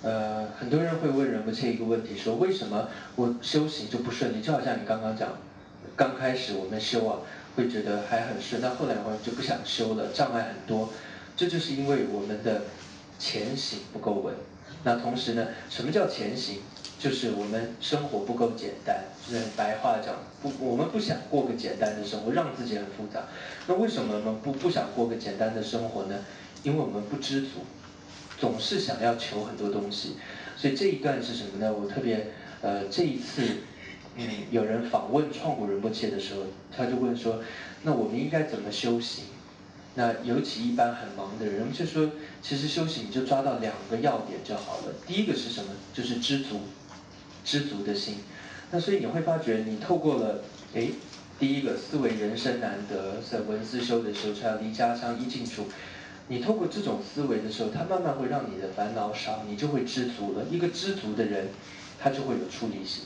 呃，很多人会问仁波切一个问题，说为什么我修行就不顺利？就好像你刚刚讲，刚开始我们修啊，会觉得还很顺，但后来我们就不想修了，障碍很多。这就是因为我们的前行不够稳。那同时呢，什么叫前行？就是我们生活不够简单，就是白话讲，不，我们不想过个简单的生活，让自己很复杂。那为什么我们不不想过个简单的生活呢？因为我们不知足。总是想要求很多东西，所以这一段是什么呢？我特别，呃，这一次，嗯，有人访问创古仁波切的时候，他就问说，那我们应该怎么修行？那尤其一般很忙的人，就说，其实修行你就抓到两个要点就好了。第一个是什么？就是知足，知足的心。那所以你会发觉，你透过了，哎，第一个思维人生难得，在文思修的时候，要离家乡一进处。你透过这种思维的时候，它慢慢会让你的烦恼少，你就会知足了。一个知足的人，他就会有出离心。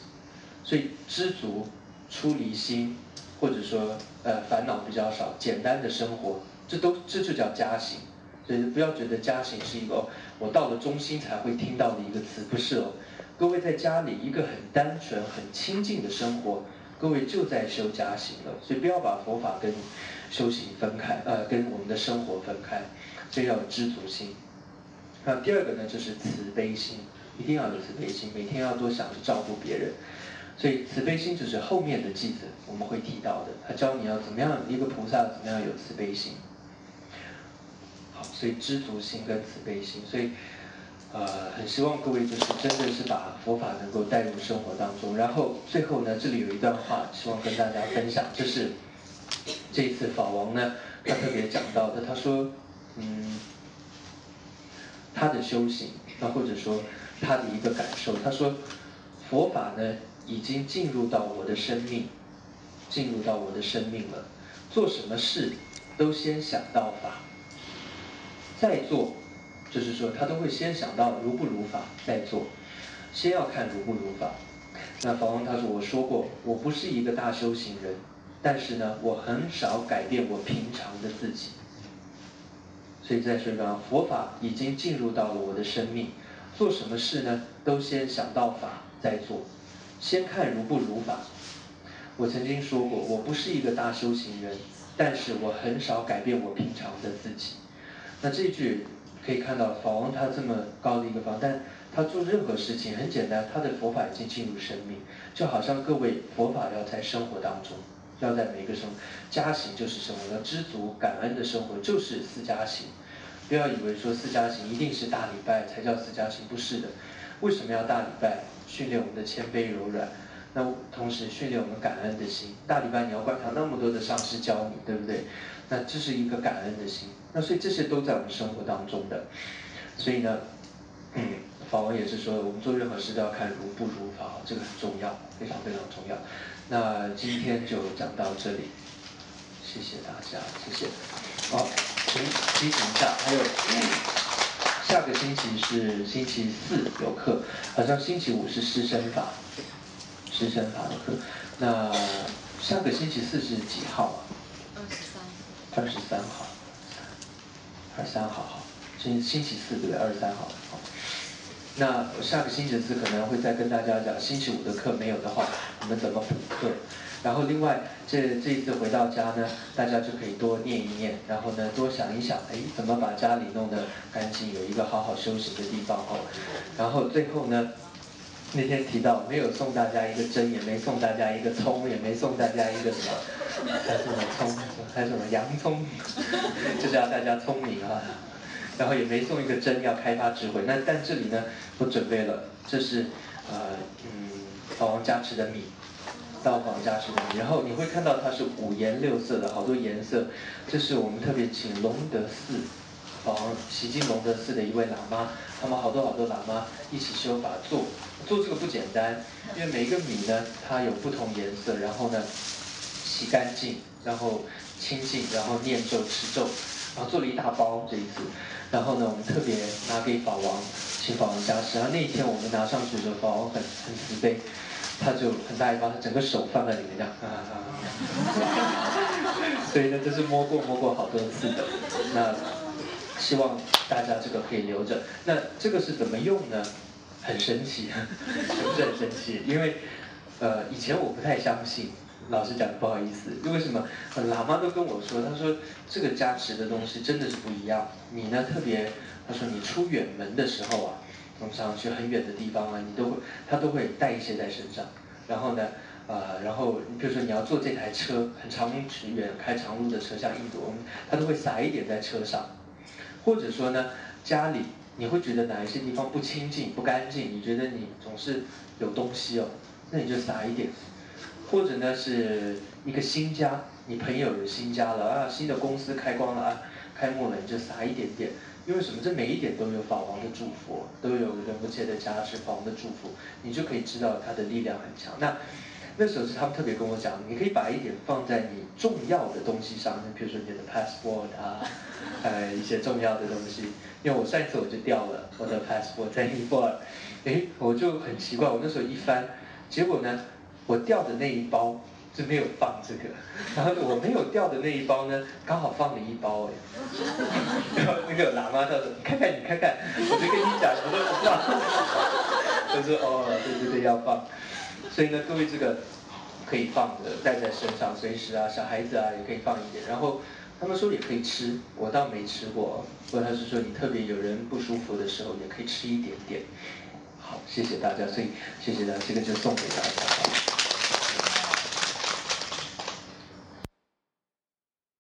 所以知足、出离心，或者说呃烦恼比较少、简单的生活，这都这就叫家行。所以不要觉得家行是一个我到了中心才会听到的一个词，不是哦。各位在家里一个很单纯、很清净的生活，各位就在修家行了。所以不要把佛法跟修行分开，呃，跟我们的生活分开。所以要知足心。那第二个呢，就是慈悲心，一定要有慈悲心，每天要多想着照顾别人。所以慈悲心就是后面的句子我们会提到的，他教你要怎么样一个菩萨怎么样有慈悲心。好，所以知足心跟慈悲心，所以呃，很希望各位就是真的是把佛法能够带入生活当中。然后最后呢，这里有一段话，希望跟大家分享，就是这一次法王呢，他特别讲到的，他说，嗯，他的修行，那或者说他的一个感受，他说，佛法呢已经进入到我的生命，进入到我的生命了，做什么事都先想到法，再做，就是说他都会先想到如不如法再做，先要看如不如法。那法王他说我说过，我不是一个大修行人。但是呢，我很少改变我平常的自己，所以在说呢，佛法已经进入到了我的生命，做什么事呢，都先想到法再做，先看如不如法。我曾经说过，我不是一个大修行人，但是我很少改变我平常的自己。那这句可以看到法王他这么高的一个方，但他做任何事情很简单，他的佛法已经进入生命，就好像各位佛法要在生活当中。要在每一个生，家行就是生活，要知足感恩的生活就是四家行。不要以为说四家行一定是大礼拜才叫四家行，不是的。为什么要大礼拜？训练我们的谦卑柔软，那同时训练我们感恩的心。大礼拜你要观察那么多的上师教你，对不对？那这是一个感恩的心。那所以这些都在我们生活当中的。所以呢，嗯，法王也是说，我们做任何事都要看如不如法，这个很重要，非常非常重要。那今天就讲到这里，谢谢大家，谢谢。好，请提醒一下，还有下个星期是星期四有课，好像星期五是师生法，师生法的课。那下个星期四是几号啊？二十三。二十三号，二十三号好，星星期四对不对？二十三号好。那下个星期四可能会再跟大家讲，星期五的课没有的话，我们怎么补课？然后另外这这一次回到家呢，大家就可以多念一念，然后呢多想一想，哎，怎么把家里弄得干净，有一个好好休息的地方哦。然后最后呢，那天提到没有送大家一个针，也没送大家一个葱，也没送大家一个什么，还是什么葱，还是什么洋葱，就是要大家聪明啊。然后也没送一个针，要开发智慧。那但这里呢，我准备了，这是呃嗯，法王加持的米，道王加持的米。然后你会看到它是五颜六色的，好多颜色。这是我们特别请龙德寺法王习经龙德寺的一位喇嘛，他们好多好多喇嘛一起修法做，做这个不简单，因为每一个米呢，它有不同颜色，然后呢洗干净，然后清净，然后念咒持咒，然后做了一大包这一次。然后呢，我们特别拿给法王，请法王加持。然后那一天我们拿上去的时候，法王很很慈悲，他就很大一包，他整个手放在里面这样，啊啊所以呢，这是摸过摸过好多次的。那希望大家这个可以留着。那这个是怎么用呢？很神奇，是不是很神奇？因为呃，以前我不太相信。老实讲，不好意思，因为什么？喇嘛都跟我说，他说这个加持的东西真的是不一样。你呢，特别他说你出远门的时候啊，通常去很远的地方啊，你都会他都会带一些在身上。然后呢，呃，然后比如说你要坐这台车，很长远开长路的车，像印度，他都会撒一点在车上。或者说呢，家里你会觉得哪一些地方不清净、不干净，你觉得你总是有东西哦，那你就撒一点。或者呢，是一个新家，你朋友有新家了啊，新的公司开光了啊，开幕了，你就撒一点点，因为什么？这每一点都有法王的祝福，都有仁波切的加持，法王的祝福，你就可以知道它的力量很强。那那时候是他们特别跟我讲，你可以把一点放在你重要的东西上，比如说你的 passport 啊，呃，一些重要的东西。因为我上一次我就掉了我的 passport 在尼泊尔，哎，我就很奇怪，我那时候一翻，结果呢？我掉的那一包就没有放这个，然后我没有掉的那一包呢，刚好放了一包哎。然后那个喇嘛他说：“你看看，你看看。”我就跟你讲，我说我知道。他说：“哦，对对对，要放。”所以呢，各位这个可以放着，带在身上，随时啊，小孩子啊也可以放一点。然后他们说也可以吃，我倒没吃过。或者是说你特别有人不舒服的时候，也可以吃一点点。好，谢谢大家，所以谢谢大家，这个就送给大家。